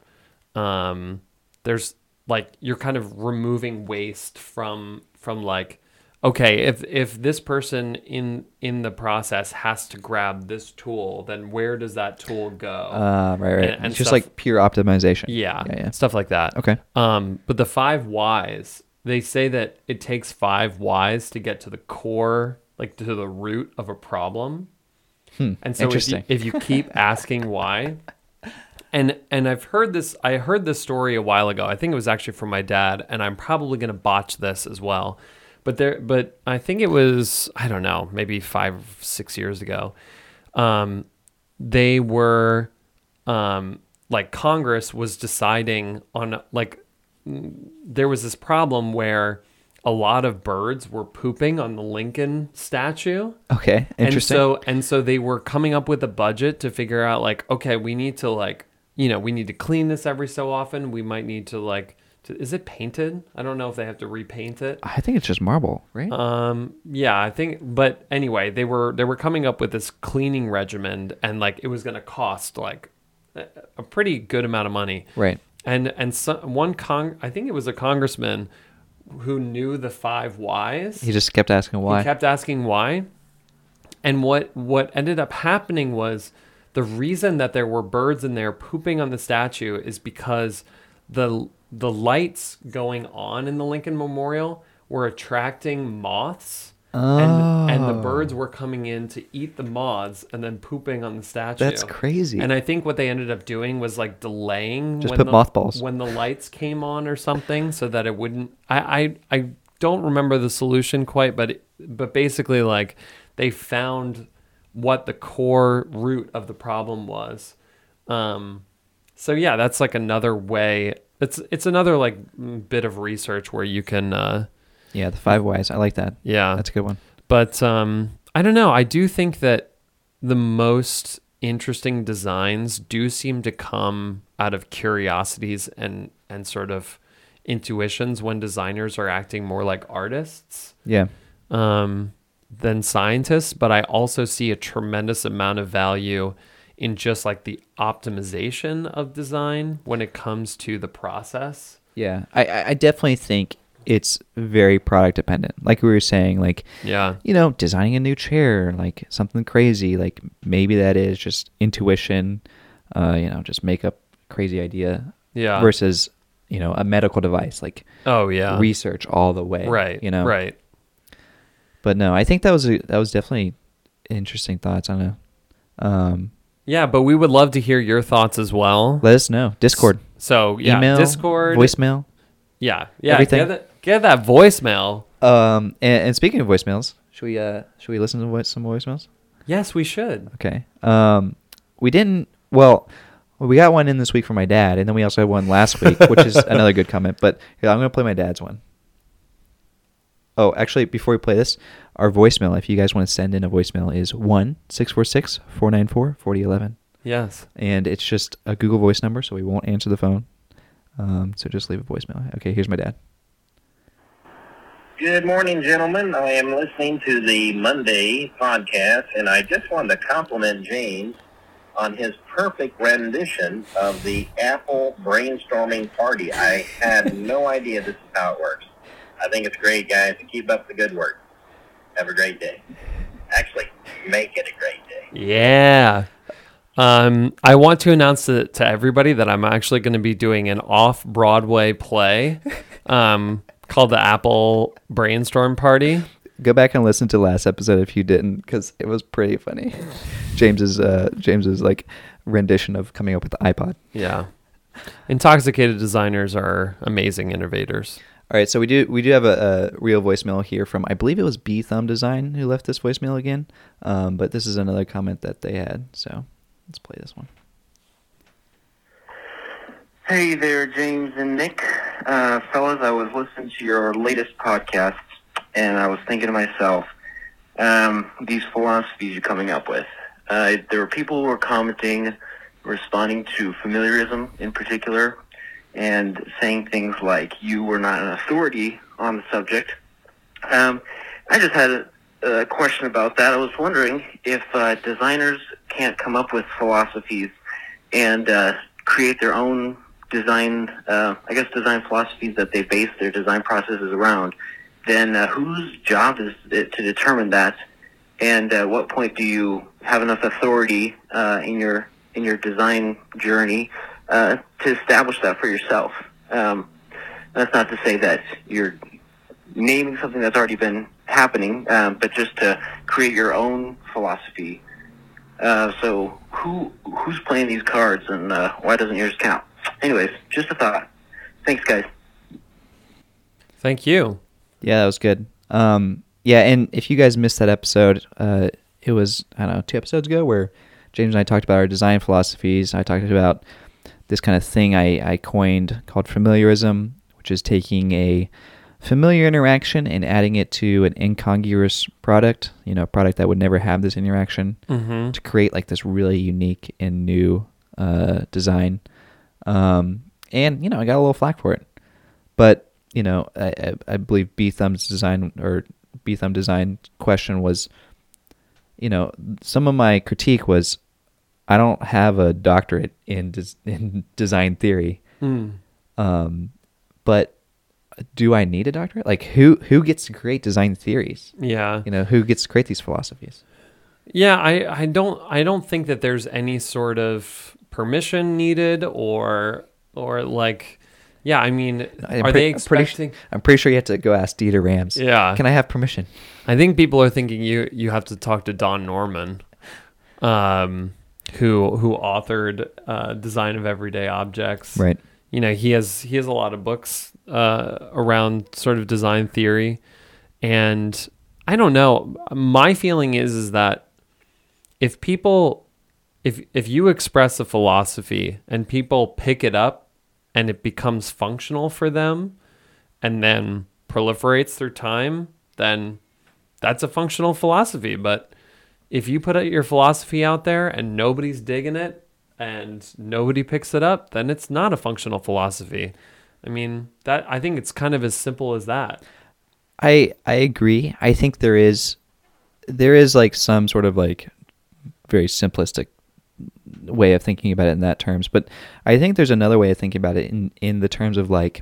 um, there's like you're kind of removing waste from from like okay if if this person in in the process has to grab this tool then where does that tool go Uh, right, right. And- and it's just stuff- like pure optimization. yeah, yeah, yeah. stuff like that Okay. um but the five whys they say that it takes five whys to get to the core like to the root of a problem Hmm. and so if you, if you keep asking why, and and I've heard this, I heard this story a while ago. I think it was actually from my dad, and I'm probably going to botch this as well. But there, but I think it was I don't know, maybe five six years ago. Um, they were, um, like Congress was deciding on like there was this problem where a lot of birds were pooping on the Lincoln statue. Okay. Interesting. And so and so they were coming up with a budget to figure out like, okay, we need to like, you know, we need to clean this every so often. We might need to like, is it painted? I don't know if they have to repaint it. I think it's just marble, right? Um, yeah, I think, but anyway, they were they were coming up with this cleaning regimen, and like it was going to cost like a, pretty good amount of money. right. And and one con, I think it was a congressman who knew the five whys. He just kept asking why. He kept asking why. And what what ended up happening was the reason that there were birds in there pooping on the statue is because the the lights going on in the Lincoln Memorial were attracting moths. And, and the Oh. birds were coming in to eat the moths and then pooping on the statue. That's crazy. And I think what they ended up doing was like delaying Just when put the, mothballs. when the lights came on or something, so that it wouldn't. I I, I don't remember the solution quite, but it, but basically like they found what the core root of the problem was. Um, so yeah, that's like another way. It's it's another like bit of research where you can. Uh, yeah, the five whys. I like that. yeah, That's a good one. but um, I don't know. I do think that the most interesting designs do seem to come out of curiosities and and sort of intuitions when designers are acting more like artists Yeah. um, than scientists. But I also see a tremendous amount of value in just like the optimization of design when it comes to the process. Yeah. I, I definitely think it's very product dependent. Like we were saying, like Yeah. you know, designing a new chair, like something crazy, like maybe that is just intuition, uh, you know, just make up a crazy idea. Yeah. Versus, you know, a medical device, like Oh yeah. research all the way. right. You know. Right. But no, I think that was a, that was definitely interesting thoughts on it. Um, Yeah, but we would love to hear your thoughts as well. let us know. Discord, So yeah, email, Discord, voicemail. Yeah, yeah. everything. Get that, get that voicemail. Um, and, and speaking of voicemails, should we uh should we listen to voice, some voicemails? Yes, we should. Okay. Um, we didn't. Well, we got one in this week from my dad, and then we also had one last week, which is another good comment. But here, I'm gonna play my dad's one. Oh, actually, before we play this, our voicemail, if you guys want to send in a voicemail, is 1 494 4011. Yes. and it's just a Google Voice number, so we won't answer the phone. Um, so just leave a voicemail. Okay, here's my dad. Good morning, gentlemen. I am listening to the Monday podcast, and I just wanted to compliment James on his perfect rendition of the Apple brainstorming party. I had no idea this is how it works. I think it's great, guys, keep up the good work. Have a great day. Actually, make it a great day. Yeah. Um, I want to announce to, to everybody that I'm actually going to be doing an off Broadway play um, called the Apple Brainstorm Party. Go back and listen to last episode if you didn't, because it was pretty funny. James's uh, James's like rendition of coming up with the iPod. Yeah. Intoxicated designers are amazing innovators. All right, so we do we do have a, a real voicemail here from I believe it was B Thumb Design who left this voicemail again, um, but this is another comment that they had. So let's play this one. Hey there, James and Nick. Uh, fellas, I was listening to your latest podcast, and I was thinking to myself, um, these philosophies you're coming up with. Uh, there were people who were commenting, responding to familiarism in particular, and saying things like you were not an authority on the subject. Um, I just had a, a question about that. I was wondering if uh, designers can't come up with philosophies and uh, create their own design, uh, I guess, design philosophies that they base their design processes around, then uh, whose job is it to determine that? And at what point do you have enough authority uh, in your in your design journey uh, to establish that for yourself? Um, that's not to say that you're naming something that's already been happening, um, but just to create your own philosophy. Uh, so who who's playing these cards, and uh, why doesn't yours count? Anyways, just a thought. Thanks, guys. Thank you. Yeah, that was good. Um, yeah, and if you guys missed that episode, uh, it was I don't know two episodes ago where James and I talked about our design philosophies. I talked about this kind of thing I, I coined called familiarism, which is taking a familiar interaction and adding it to an incongruous product, you know, a product that would never have this interaction Mm-hmm. to create like this really unique and new uh, design. Um, and you know, I got a little flack for it, but you know, I, I, I believe B Thumb's design or B Thumb design question was, you know, some of my critique was, I don't have a doctorate in des- in design theory, Mm. um, but do I need a doctorate? Like, who who gets to create design theories? Yeah. You know, who gets to create these philosophies? Yeah, I, I don't I don't think that there's any sort of permission needed or or like yeah, I mean I'm are pre- they I'm pretty I'm pretty sure you have to go ask Dieter Rams. Yeah. Can I have permission? I think people are thinking you you have to talk to Don Norman, um, who who authored uh, Design of Everyday Objects. Right. You know, he has he has a lot of books uh, around sort of design theory, and I don't know. My feeling is is that if people if if you express a philosophy and people pick it up and it becomes functional for them and then proliferates through time, then that's a functional philosophy. But if you put your philosophy out there and nobody's digging it and nobody picks it up, then it's not a functional philosophy. I mean, that I think it's kind of as simple as that. I I agree. I think there is there is like some sort of like very simplistic way of thinking about it in that terms, but I think there's another way of thinking about it in in the terms of like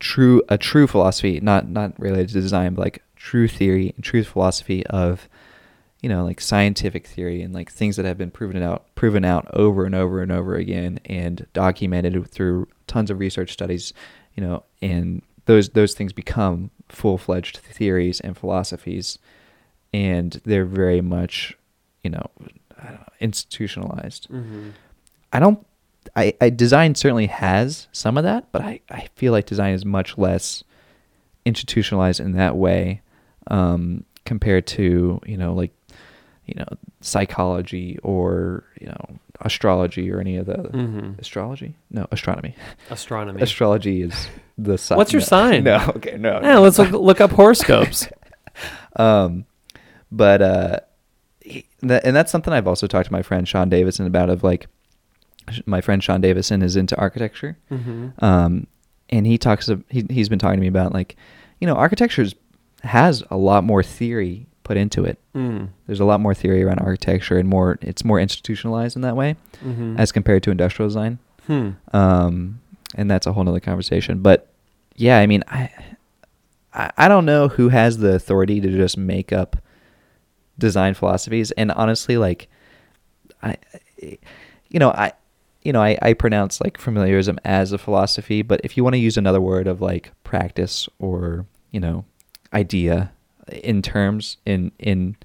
true a true philosophy, not not related to design, but like true theory and true philosophy of you know like scientific theory and like things that have been proven out proven out over and over and over again and documented through tons of research studies you know and those those things become full-fledged theories and philosophies and they're very much you know I don't know, institutionalized I don't. I, I design certainly has some of that, but I, I feel like design is much less institutionalized in that way um, compared to you know like you know psychology or you know astrology or any of the Mhm. astrology no astronomy Astronomy. astrology is the sign What's your no. sign? no okay no yeah, let's look, look up horoscopes. um, but uh, he, and that's something I've also talked to my friend Sean Davison about. Of like, my friend Sean Davison is into architecture, hmm um, and he talks. Of, he he's been talking to me about like, you know, architecture has a lot more theory put into it. Mm. There's a lot more theory around architecture, and more. It's more institutionalized in that way Mhm. as compared to industrial design. Hmm. Um, and that's a whole nother conversation. But yeah, I mean, I, I, I don't know who has the authority to just make up design philosophies. And honestly, like, I, you know, I, you know, I, I pronounce like familiarism as a philosophy, but if you want to use another word of like practice or, you know, idea in terms in, in,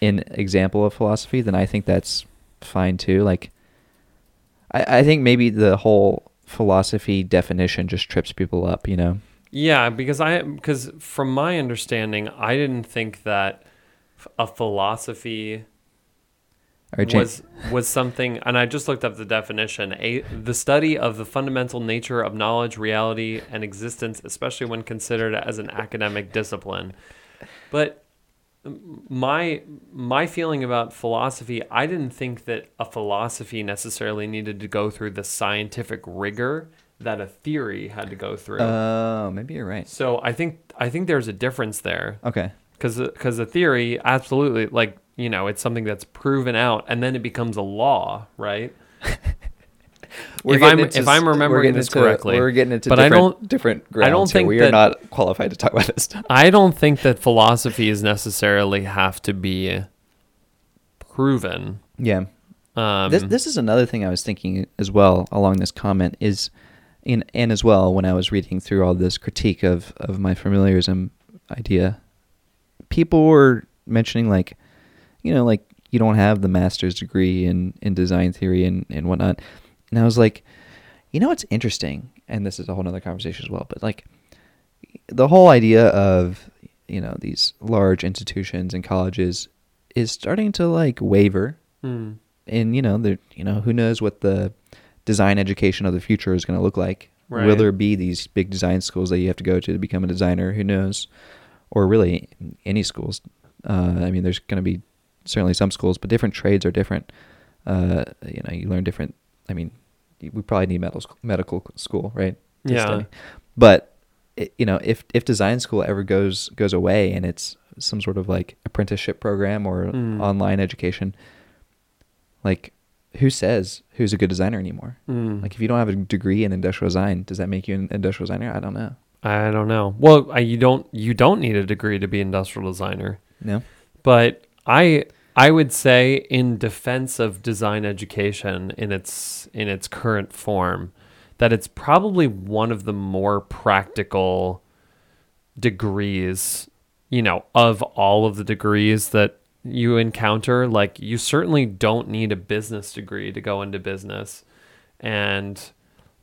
in example of philosophy, then I think that's fine too. Like, I, I think maybe the whole philosophy definition just trips people up, you know? Yeah, because I because from my understanding, I didn't think that a philosophy was was something and I just looked up the definition, a the study of the fundamental nature of knowledge, reality, and existence, especially when considered as an academic discipline. But my my feeling about philosophy, I didn't think that a philosophy necessarily needed to go through the scientific rigor that a theory had to go through. Oh, maybe you're right. so I think I think there's a difference there Okay. because because the theory absolutely like you know it's something that's proven out and then it becomes a law, right? If I'm- into if I'm remembering this into- correctly. we're getting into But I don't- different grounds. I don't here. think we that- are not qualified to talk about this stuff. I don't think that philosophies necessarily have to be proven. Yeah. Um, this this is another thing I was thinking as well along this comment is in and as well when I was reading through all this critique of of my familiarism idea people were mentioning like you know like you don't have the master's degree in in design theory and and whatnot. And I was like you know what's interesting? And this is a whole nother conversation as well but like the whole idea of you know these large institutions and colleges is starting to like waver. Hmm. and you know you know who knows what the design education of the future is going to look like. Will there be these big design schools that you have to go to to become a designer? Who knows? Or really any schools. Uh, i mean there's going to be certainly some schools but different trades are different uh, you know you learn different i mean we probably need medical medical school right Yeah. study. but it, you know if if design school ever goes goes away and it's some sort of like apprenticeship program or Mm. online education like who says who's a good designer anymore Mm. like if you don't have a degree in industrial design does that make you an industrial designer i don't know I don't know. Well, I, you don't you don't need a degree to be industrial designer, no but I I would say in defense of design education in its in its current form that it's probably one of the more practical degrees, you know, of all of the degrees that you encounter. Like you certainly don't need a business degree to go into business. And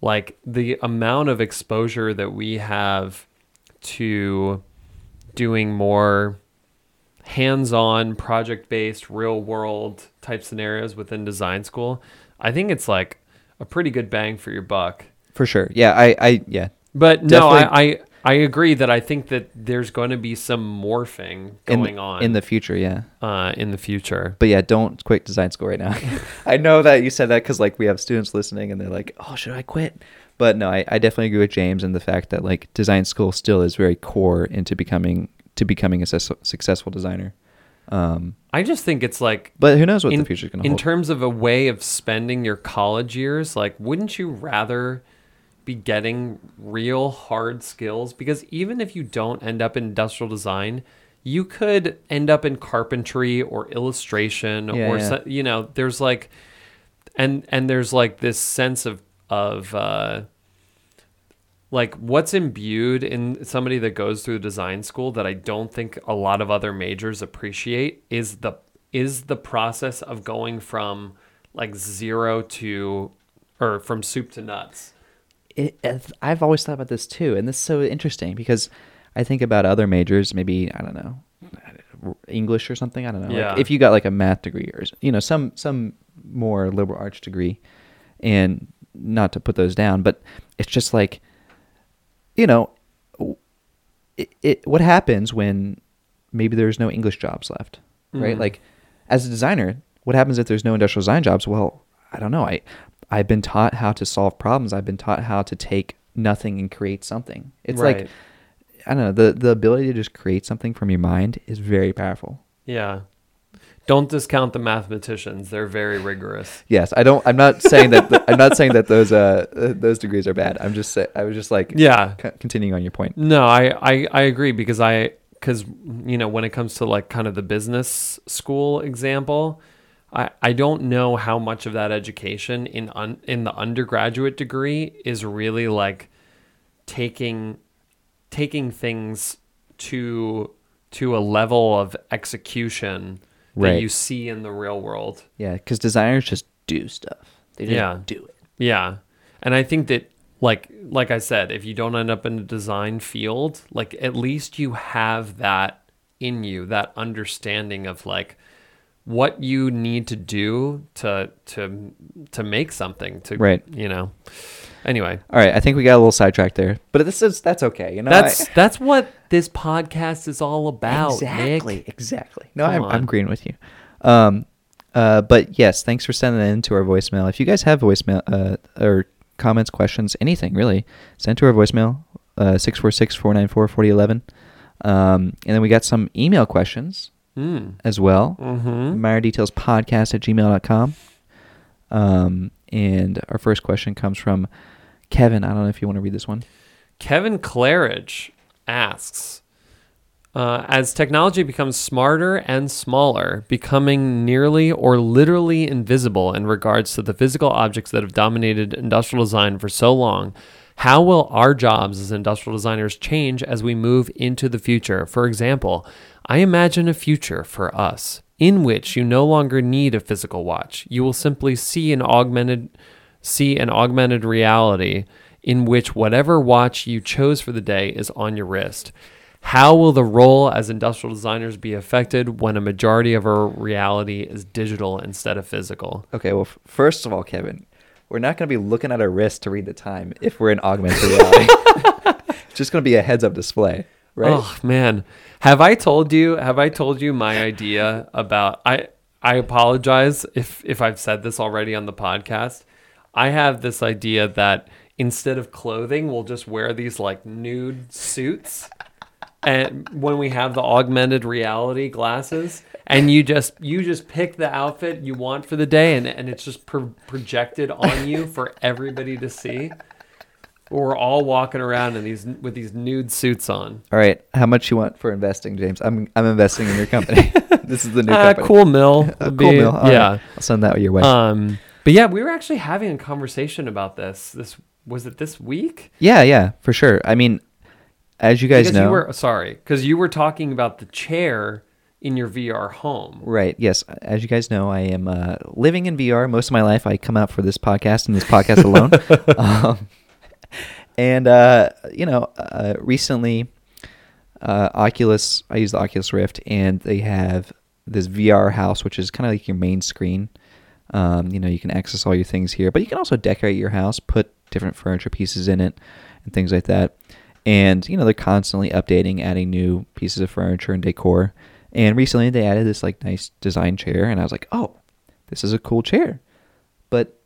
like the amount of exposure that we have to doing more hands-on project-based real world type scenarios within design school i think it's like a pretty good bang for your buck. For sure. Yeah i i yeah. But no I, I i agree that i think that there's going to be some morphing in, going on in the future yeah. uh, in the future. But yeah don't quit design school right now. I know that you said that because like we have students listening and they're like oh should i quit? But no I, I definitely agree with james and the fact that like design school still is very core into becoming to becoming a sus- successful designer. Um i just think it's like but who knows what in, the future's going to in terms of a way of spending your college years like wouldn't you rather be getting real hard skills? Because even if you don't end up in industrial design you could end up in carpentry or illustration Yeah, or yeah. you know there's like and and there's like this sense of of uh like what's imbued in somebody that goes through design school that I don't think a lot of other majors appreciate is the is the process of going from like zero to or from soup to nuts. it, it- I've always thought about this too, and this is so interesting because I think about other majors, maybe I don't know, English or something. I don't know. Yeah. Like if you got like a math degree or you know some some more liberal arts degree, and not to put those down, but it's just like, you know, it, it what happens when maybe there's no English jobs left, right? Mhm. Like as a designer, what happens if there's no industrial design jobs? Well, I don't know. I I've been taught how to solve problems. I've been taught how to take nothing and create something. It's Right. like I don't know, the the ability to just create something from your mind is very powerful. Yeah. Don't discount the mathematicians. They're very rigorous. Yes, I don't I'm not saying that I'm not saying that those uh uh, those degrees are bad. I'm just say, I was just like Yeah. c- continuing on your point. No, I, I, I agree because I because you know when it comes to like kind of the business school example, I, I don't know how much of that education in un, in the undergraduate degree is really like taking taking things to to a level of execution that you see in the real world. Yeah, cuz designers just do stuff. They just Yeah. do it. Yeah. And I think that like like I said, if you don't end up in the design field, like at least you have that in you, that understanding of like what you need to do to to to make something to Right. you know. Anyway, All right, I think we got a little sidetracked there, but this is that's okay. You know, that's I- that's what this podcast is all about, exactly, Nick. exactly. No, Come I'm, on. I'm agreeing with you. Um, uh, but yes, thanks for sending that into our voicemail. If you guys have voicemail uh, or comments, questions, anything really, send to our voicemail uh, six four six four nine four forty eleven. Um, and then we got some email questions Mm. as well. Mm-hmm. Details Podcast at gmail.com. Um, and our first question comes from Kevin. I don't know if you want to read this one. Kevin Claridge asks uh, As technology becomes smarter and smaller, becoming nearly or literally invisible in regards to the physical objects that have dominated industrial design for so long, how will our jobs as industrial designers change as we move into the future? For example, I imagine a future for us in which you no longer need a physical watch. You will simply see an augmented see an augmented reality in which whatever watch you chose for the day is on your wrist. How will the role as industrial designers be affected when a majority of our reality is digital instead of physical? Okay, well, f- first of all, Kevin, we're not going to be looking at our wrist to read the time if we're in augmented reality. it's just going to be a heads-up display, right? Oh man, have I told you? Have I told you my idea about? I I apologize if if I've said this already on the podcast. I have this idea that instead of clothing, we'll just wear these like nude suits, and when we have the augmented reality glasses, and you just you just pick the outfit you want for the day, and and it's just pro- projected on you for everybody to see. We're all walking around in these with these nude suits on. All right, how much you want for investing, James? I'm I'm investing in your company. this is the new Uh, company. cool mill. A cool be- meal. All right, yeah. I'll send that your way. Um, but yeah, we were actually having a conversation about this. This was it this week? yeah, yeah, for sure. I mean, as you guys because know, you were sorry, because you were talking about the chair in your VR home. Right. Yes. As you guys know, I am uh, living in VR most of my life. I come out for this podcast and this podcast alone. um, and uh, you know, uh, recently, uh, Oculus. I use the Oculus Rift, and they have this VR house, which is kind of like your main screen. Um, you know, you can access all your things here, but you can also decorate your house, put different furniture pieces in it, and things like that. And you know, they're constantly updating, adding new pieces of furniture and decor. And recently, they added this like nice design chair, and I was like, oh, this is a cool chair. But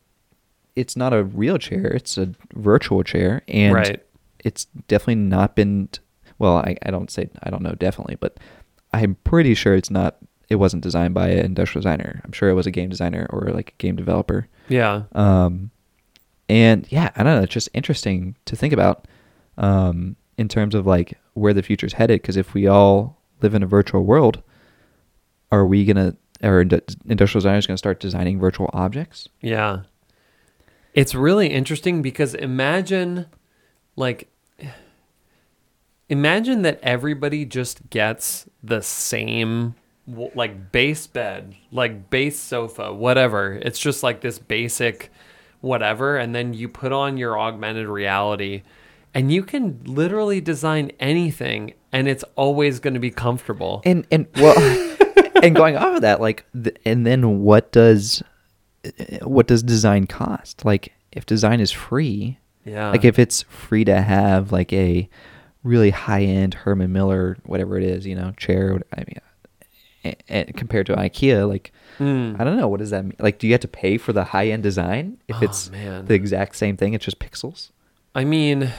it's not a real chair; it's a virtual chair, and Right. it's definitely not been. Well, I, I don't say I don't know definitely, but I'm pretty sure it's not. It wasn't designed by an industrial designer. I'm sure it was a game designer or like a game developer. Yeah. Um, and yeah, I don't know. It's just interesting to think about um, in terms of like where the future's headed. Because if we all live in a virtual world, are we gonna or ind- industrial designers gonna start designing virtual objects? Yeah. It's really interesting because imagine like imagine that everybody just gets the same like base bed, like base sofa, whatever. It's just like this basic whatever and then you put on your augmented reality and you can literally design anything and it's always going to be comfortable. And and well, and going off of that, like, th- and then what does what does design cost? Like, if design is free, yeah. like if it's free to have like a really high end Herman Miller, whatever it is, you know, chair. I mean, a- a- compared to IKEA, like Mm. I don't know, what does that mean? Like, do you have to pay for the high end design if Oh, it's man. the exact same thing? It's just pixels. I mean,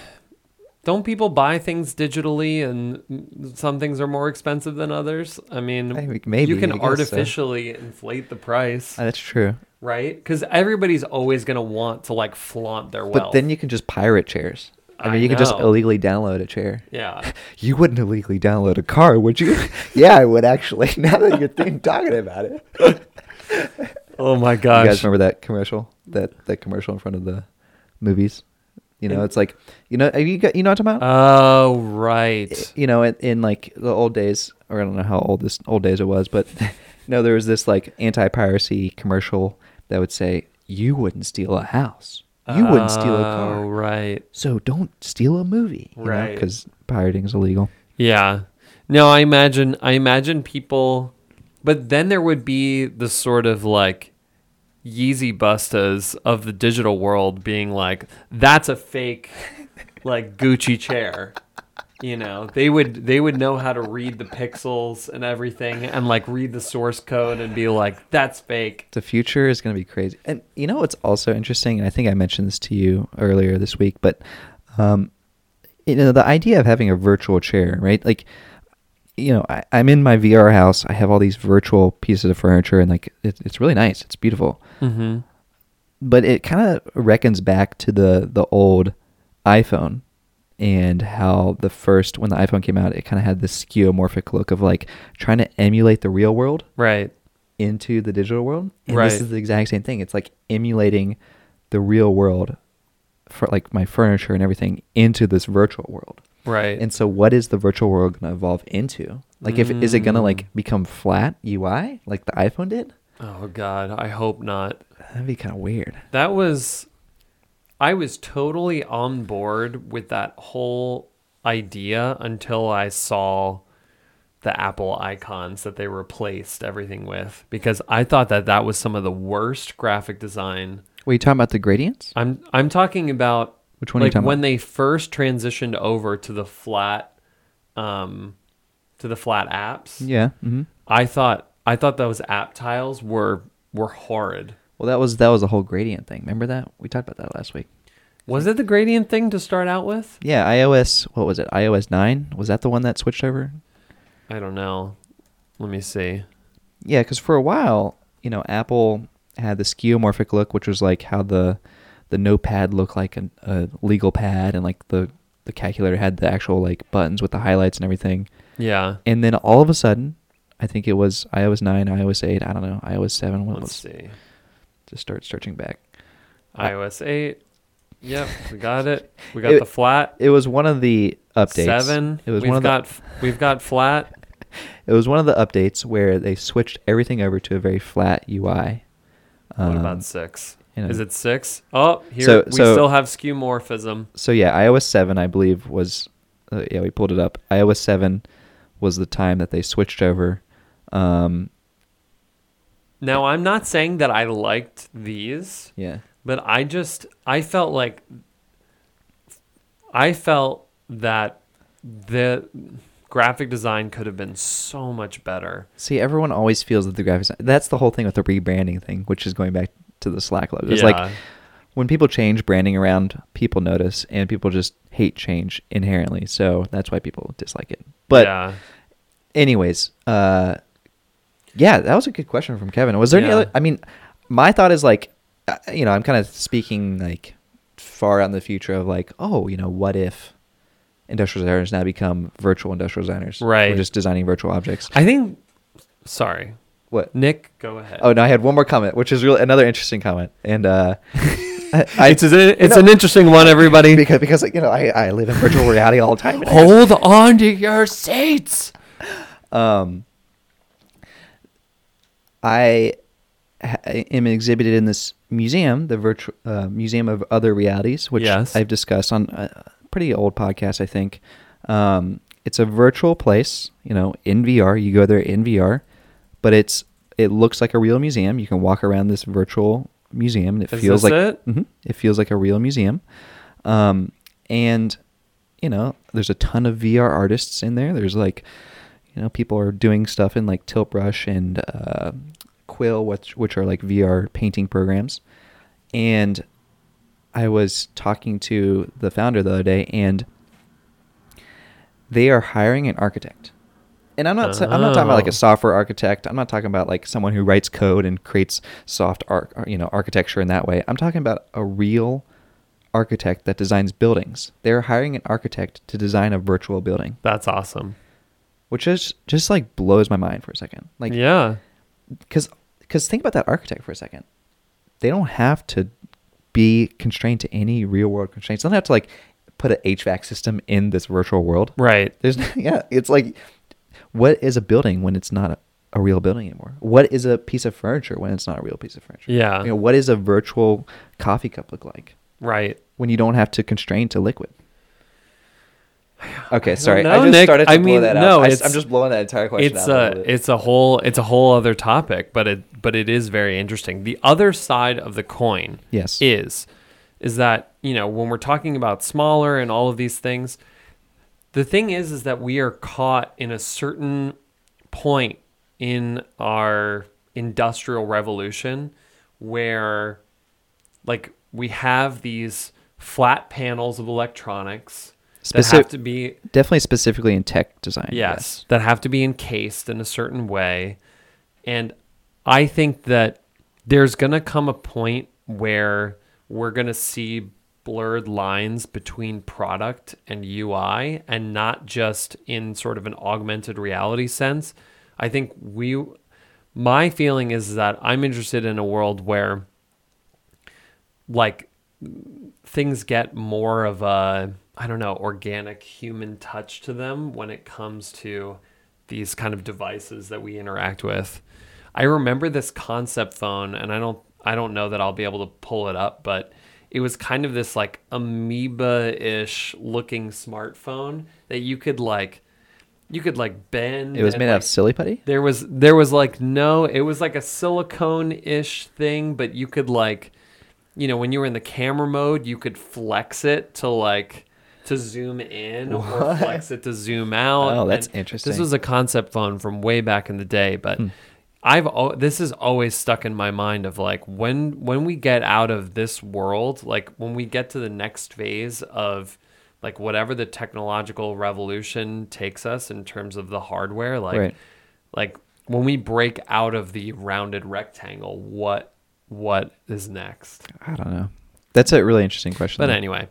don't people buy things digitally and some things are more expensive than others? I mean, I maybe, you can guess so. artificially inflate the price, Uh, that's true. Right? Because everybody's always going to want to like flaunt their wealth. But then you can just pirate chairs. I mean, I you can just illegally download a chair. yeah. You wouldn't illegally download a car, would you? yeah, I would actually. Now that you're thinking, talking about it. Oh my gosh! You guys remember that commercial? That that commercial in front of the movies. You know, it's like you know you got you know what I'm talking about. Oh right. you know, in, in like the old days, or I don't know how old this old days it was, but no, there was this like anti-piracy commercial that would say, "You wouldn't steal a house. You wouldn't steal a oh, car. Oh right. So don't steal a movie, Right. Because pirating is illegal." Yeah. No, I imagine I imagine people but then there would be the sort of like Yeezy Busters of the digital world being like, "That's a fake, like Gucci chair." You know, they would they would know how to read the pixels and everything, and like read the source code and be like, "That's fake." the future is going to be crazy. And you know what's also interesting, and I think I mentioned this to you earlier this week, but um, you know the idea of having a virtual chair, right? Like, you know, I, I'm in my VR house. I have all these virtual pieces of furniture, and like it, it's really nice. It's beautiful, Mm-hmm. but it kind of reckons back to the the old iPhone and how the first when the iPhone came out, it kind of had this skeuomorphic look of like trying to emulate the real world Right. into the digital world. And Right. this is the exact same thing. It's like emulating the real world for like my furniture and everything into this virtual world. Right. And so what is the virtual world going to evolve into? Like if is it going to Mm. like become flat UI like the iPhone did? oh God, I hope not. That'd be kind of weird. That was I was totally on board with that whole idea until I saw the Apple icons that they replaced everything with because I thought that that was some of the worst graphic design. Were you talking about the gradients? I'm I'm talking about Which one like when about? they first transitioned over to the flat um to the flat apps. Yeah. hmm I thought I thought those app tiles were were horrid. Well, that was that was the whole gradient thing. Remember that? We talked about that last week. Was it the gradient thing to start out with? Yeah, iOS. What was it? iOS nine. Was that the one that switched over? I don't know. Let me see. Yeah, because for a while, you know, Apple had the skeuomorphic look, which was like how the the notepad looked like an, a legal pad, and like the the calculator had the actual like buttons with the highlights and everything. Yeah. And then all of a sudden, I think it was iOS nine, iOS eight. I don't know, iOS seven. What Let's was? see. Just start searching back. IOS 8. Yep, we got it. We got It- the flat. It was one of the updates. 7. It was we've one of the. got we've got flat. It was one of the updates where they switched everything over to a very flat UI. what Um, about 6? you know. Is it 6? Oh, here So- we so- still have skeuomorphism. So yeah, iOS seven, I believe, was uh, yeah we pulled it up. iOS seven was the time that they switched over. Um, Now, I'm not saying that I liked these. yeah, But I just I felt like I felt that the graphic design could have been so much better. see, everyone always feels that the graphics. That's the whole thing with the rebranding thing, which is going back to the Slack logo. It's Yeah. like when people change branding around, people notice, and people just hate change inherently. So that's why people dislike it. But yeah. anyways, uh, yeah, that was a good question from Kevin. Was there any other? I mean, my thought is like, uh, you know, I'm kind of speaking like far out in the future of like, oh, you know, what if industrial designers now become virtual industrial designers? Right. We're just designing virtual objects. I think sorry. What? Nick, go ahead. Oh no, I had one more comment, which is really another interesting comment, and uh, I, it's a, it's know- an interesting one, everybody. because because like, you know I, I live in virtual reality all the time. Hold on to your seats. um, I am exhibited in this museum, the virtual uh, Museum of Other Realities, which Yes. I've discussed on a pretty old podcast, I think. Um, it's a virtual place, you know, in VR. You go there in VR, but it's it looks like a real museum. You can walk around this virtual museum, and it Is feels like it? Mhm. it feels like a real museum. Um, and you know, there's a ton of VR artists in there. There's like, you know, people are doing stuff in like Tilt Brush and uh, Quill, which which are like VR painting programs. And I was talking to the founder the other day, and they are hiring an architect. And I'm not sa- I'm not talking about like Oh. a software architect. I'm not talking about like someone who writes code and creates soft art, you know, architecture in that way. I'm talking about a real architect that designs buildings. They're hiring an architect to design a virtual building, That's awesome. Which is just like blows my mind for a second. Like yeah. because because think about that architect for a second. They don't have to be constrained to any real world constraints. They don't have to like put an HVAC system in this virtual world. Right. There's yeah, it's like what is a building when it's not a, a real building anymore? What is a piece of furniture when it's not a real piece of furniture? Yeah. You know, what is a virtual coffee cup look like Right. when you don't have to constrain to liquid? Okay, sorry. I just Nick. started to I blow mean, that out. no, I, it's- am just blowing that entire question it's out. a a it's a whole it's a whole other topic, but it but it is very interesting. The other side of the coin yes. is is that you know when we're talking about smaller and all of these things the thing is is that we are caught in a certain point in our industrial revolution where like we have these flat panels of electronics that have to be Definitely specifically in tech design. Yes, that have to be encased in a certain way. And I think that there's going to come a point where we're going to see blurred lines between product and UI and not just in sort of an augmented reality sense. I think we my feeling is that I'm interested in a world where like things get more of a I don't know organic human touch to them when it comes to these kind of devices that we interact with. I remember this concept phone and I don't I don't know that I'll be able to pull it up but it was kind of this like amoeba-ish looking smartphone that you could like you could like bend It was made out of silly putty. there was there was like no, it was like a silicone-ish thing, but you could like you know, when you were in the camera mode, you could flex it to like to zoom in or flex it to zoom out. Oh, that's And interesting. This was a concept phone from way back in the day, but Hmm. I've al- this is always stuck in my mind of like when when we get out of this world, like when we get to the next phase of like whatever the technological revolution takes us in terms of the hardware, like Right. like when we break out of the rounded rectangle, what what is next? I don't know. That's a really interesting question. But though. anyway,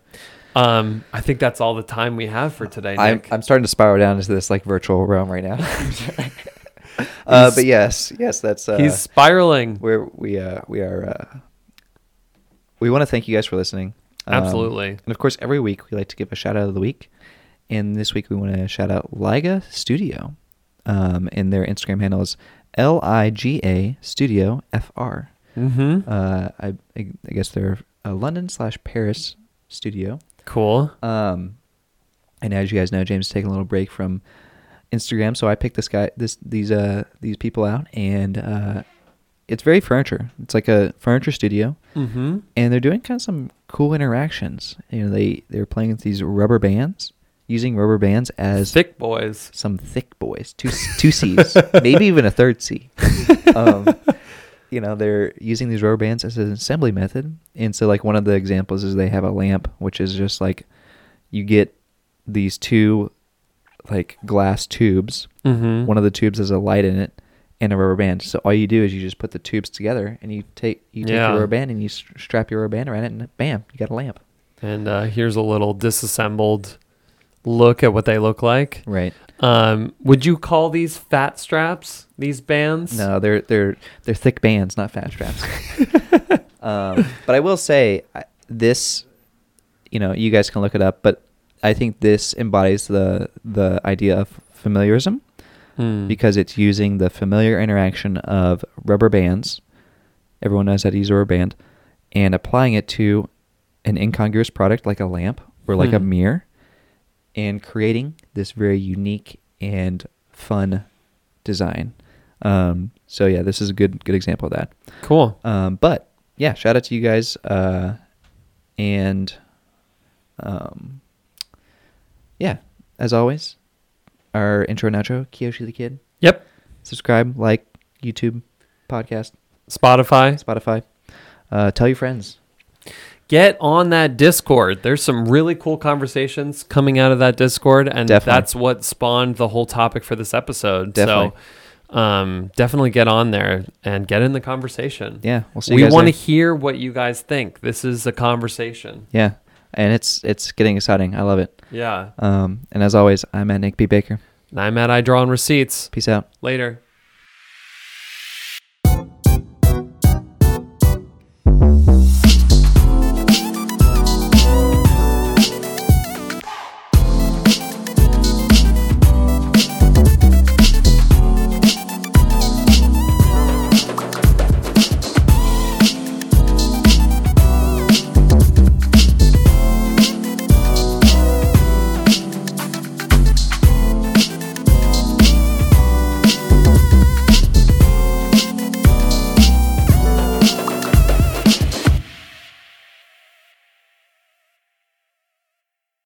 um, I think that's all the time we have for today, I'm, I'm starting to spiral down into this like virtual realm right now. uh, but yes, yes, that's uh, He's spiraling. we're we uh we are uh we want to thank you guys for listening. Um, Absolutely. and of course, every week we like to give a shout out of the week. And this week we want to shout out Liga Studio. Um, and their Instagram handle is L I G A Studio F R. Mm-hmm. Uh, I, I guess they're a London slash Paris studio. Cool. Um, and as you guys know, James is taking a little break from Instagram, so I picked this guy, this these uh these people out, and uh, it's very furniture. It's like a furniture studio, Mm-hmm. and they're doing kind of some cool interactions. You know, they they're playing with these rubber bands, using rubber bands as Thick boys. some thick boys, two two C's, maybe even a third C. Um, you know, they're using these rubber bands as an assembly method, and so like one of the examples is they have a lamp, which is just like you get these two like glass tubes. Mm-hmm. One of the tubes has a light in it and a rubber band. So all you do is you just put the tubes together, and you take you take Yeah. your rubber band and you strap your rubber band around it, and bam, you got a lamp. And uh, here's a little disassembled look at what they look like. Right. Um, would you call these fat straps? These bands? No, they're they're they're thick bands, not fat straps. um, but I will say I- this, you know, you guys can look it up, but I think this embodies the the idea of familiarism Hmm. because it's using the familiar interaction of rubber bands. Everyone knows how to use a rubber band, and applying it to an incongruous product like a lamp or like a Hmm. mirror, and creating this very unique and fun design. Um, so yeah, this is a good good example of that. cool. Um, but yeah, shout out to you guys. Uh, and um, yeah, as always, our intro and outro, Kiyoshi the Kid. Yep. Subscribe, like, YouTube, podcast, Spotify. Spotify. Uh, tell your friends. Get on that Discord. There's some really cool conversations coming out of that Discord, and Definitely. that's what spawned the whole topic for this episode. Definitely. So, um, definitely get on there and get in the conversation. Yeah, we'll see you we want to hear what you guys think. This is a conversation. Yeah, and it's it's getting exciting. I love it. Yeah. Um, and as always, I'm at Nick P Baker. And I'm at I draw on receipts. Peace out. Later.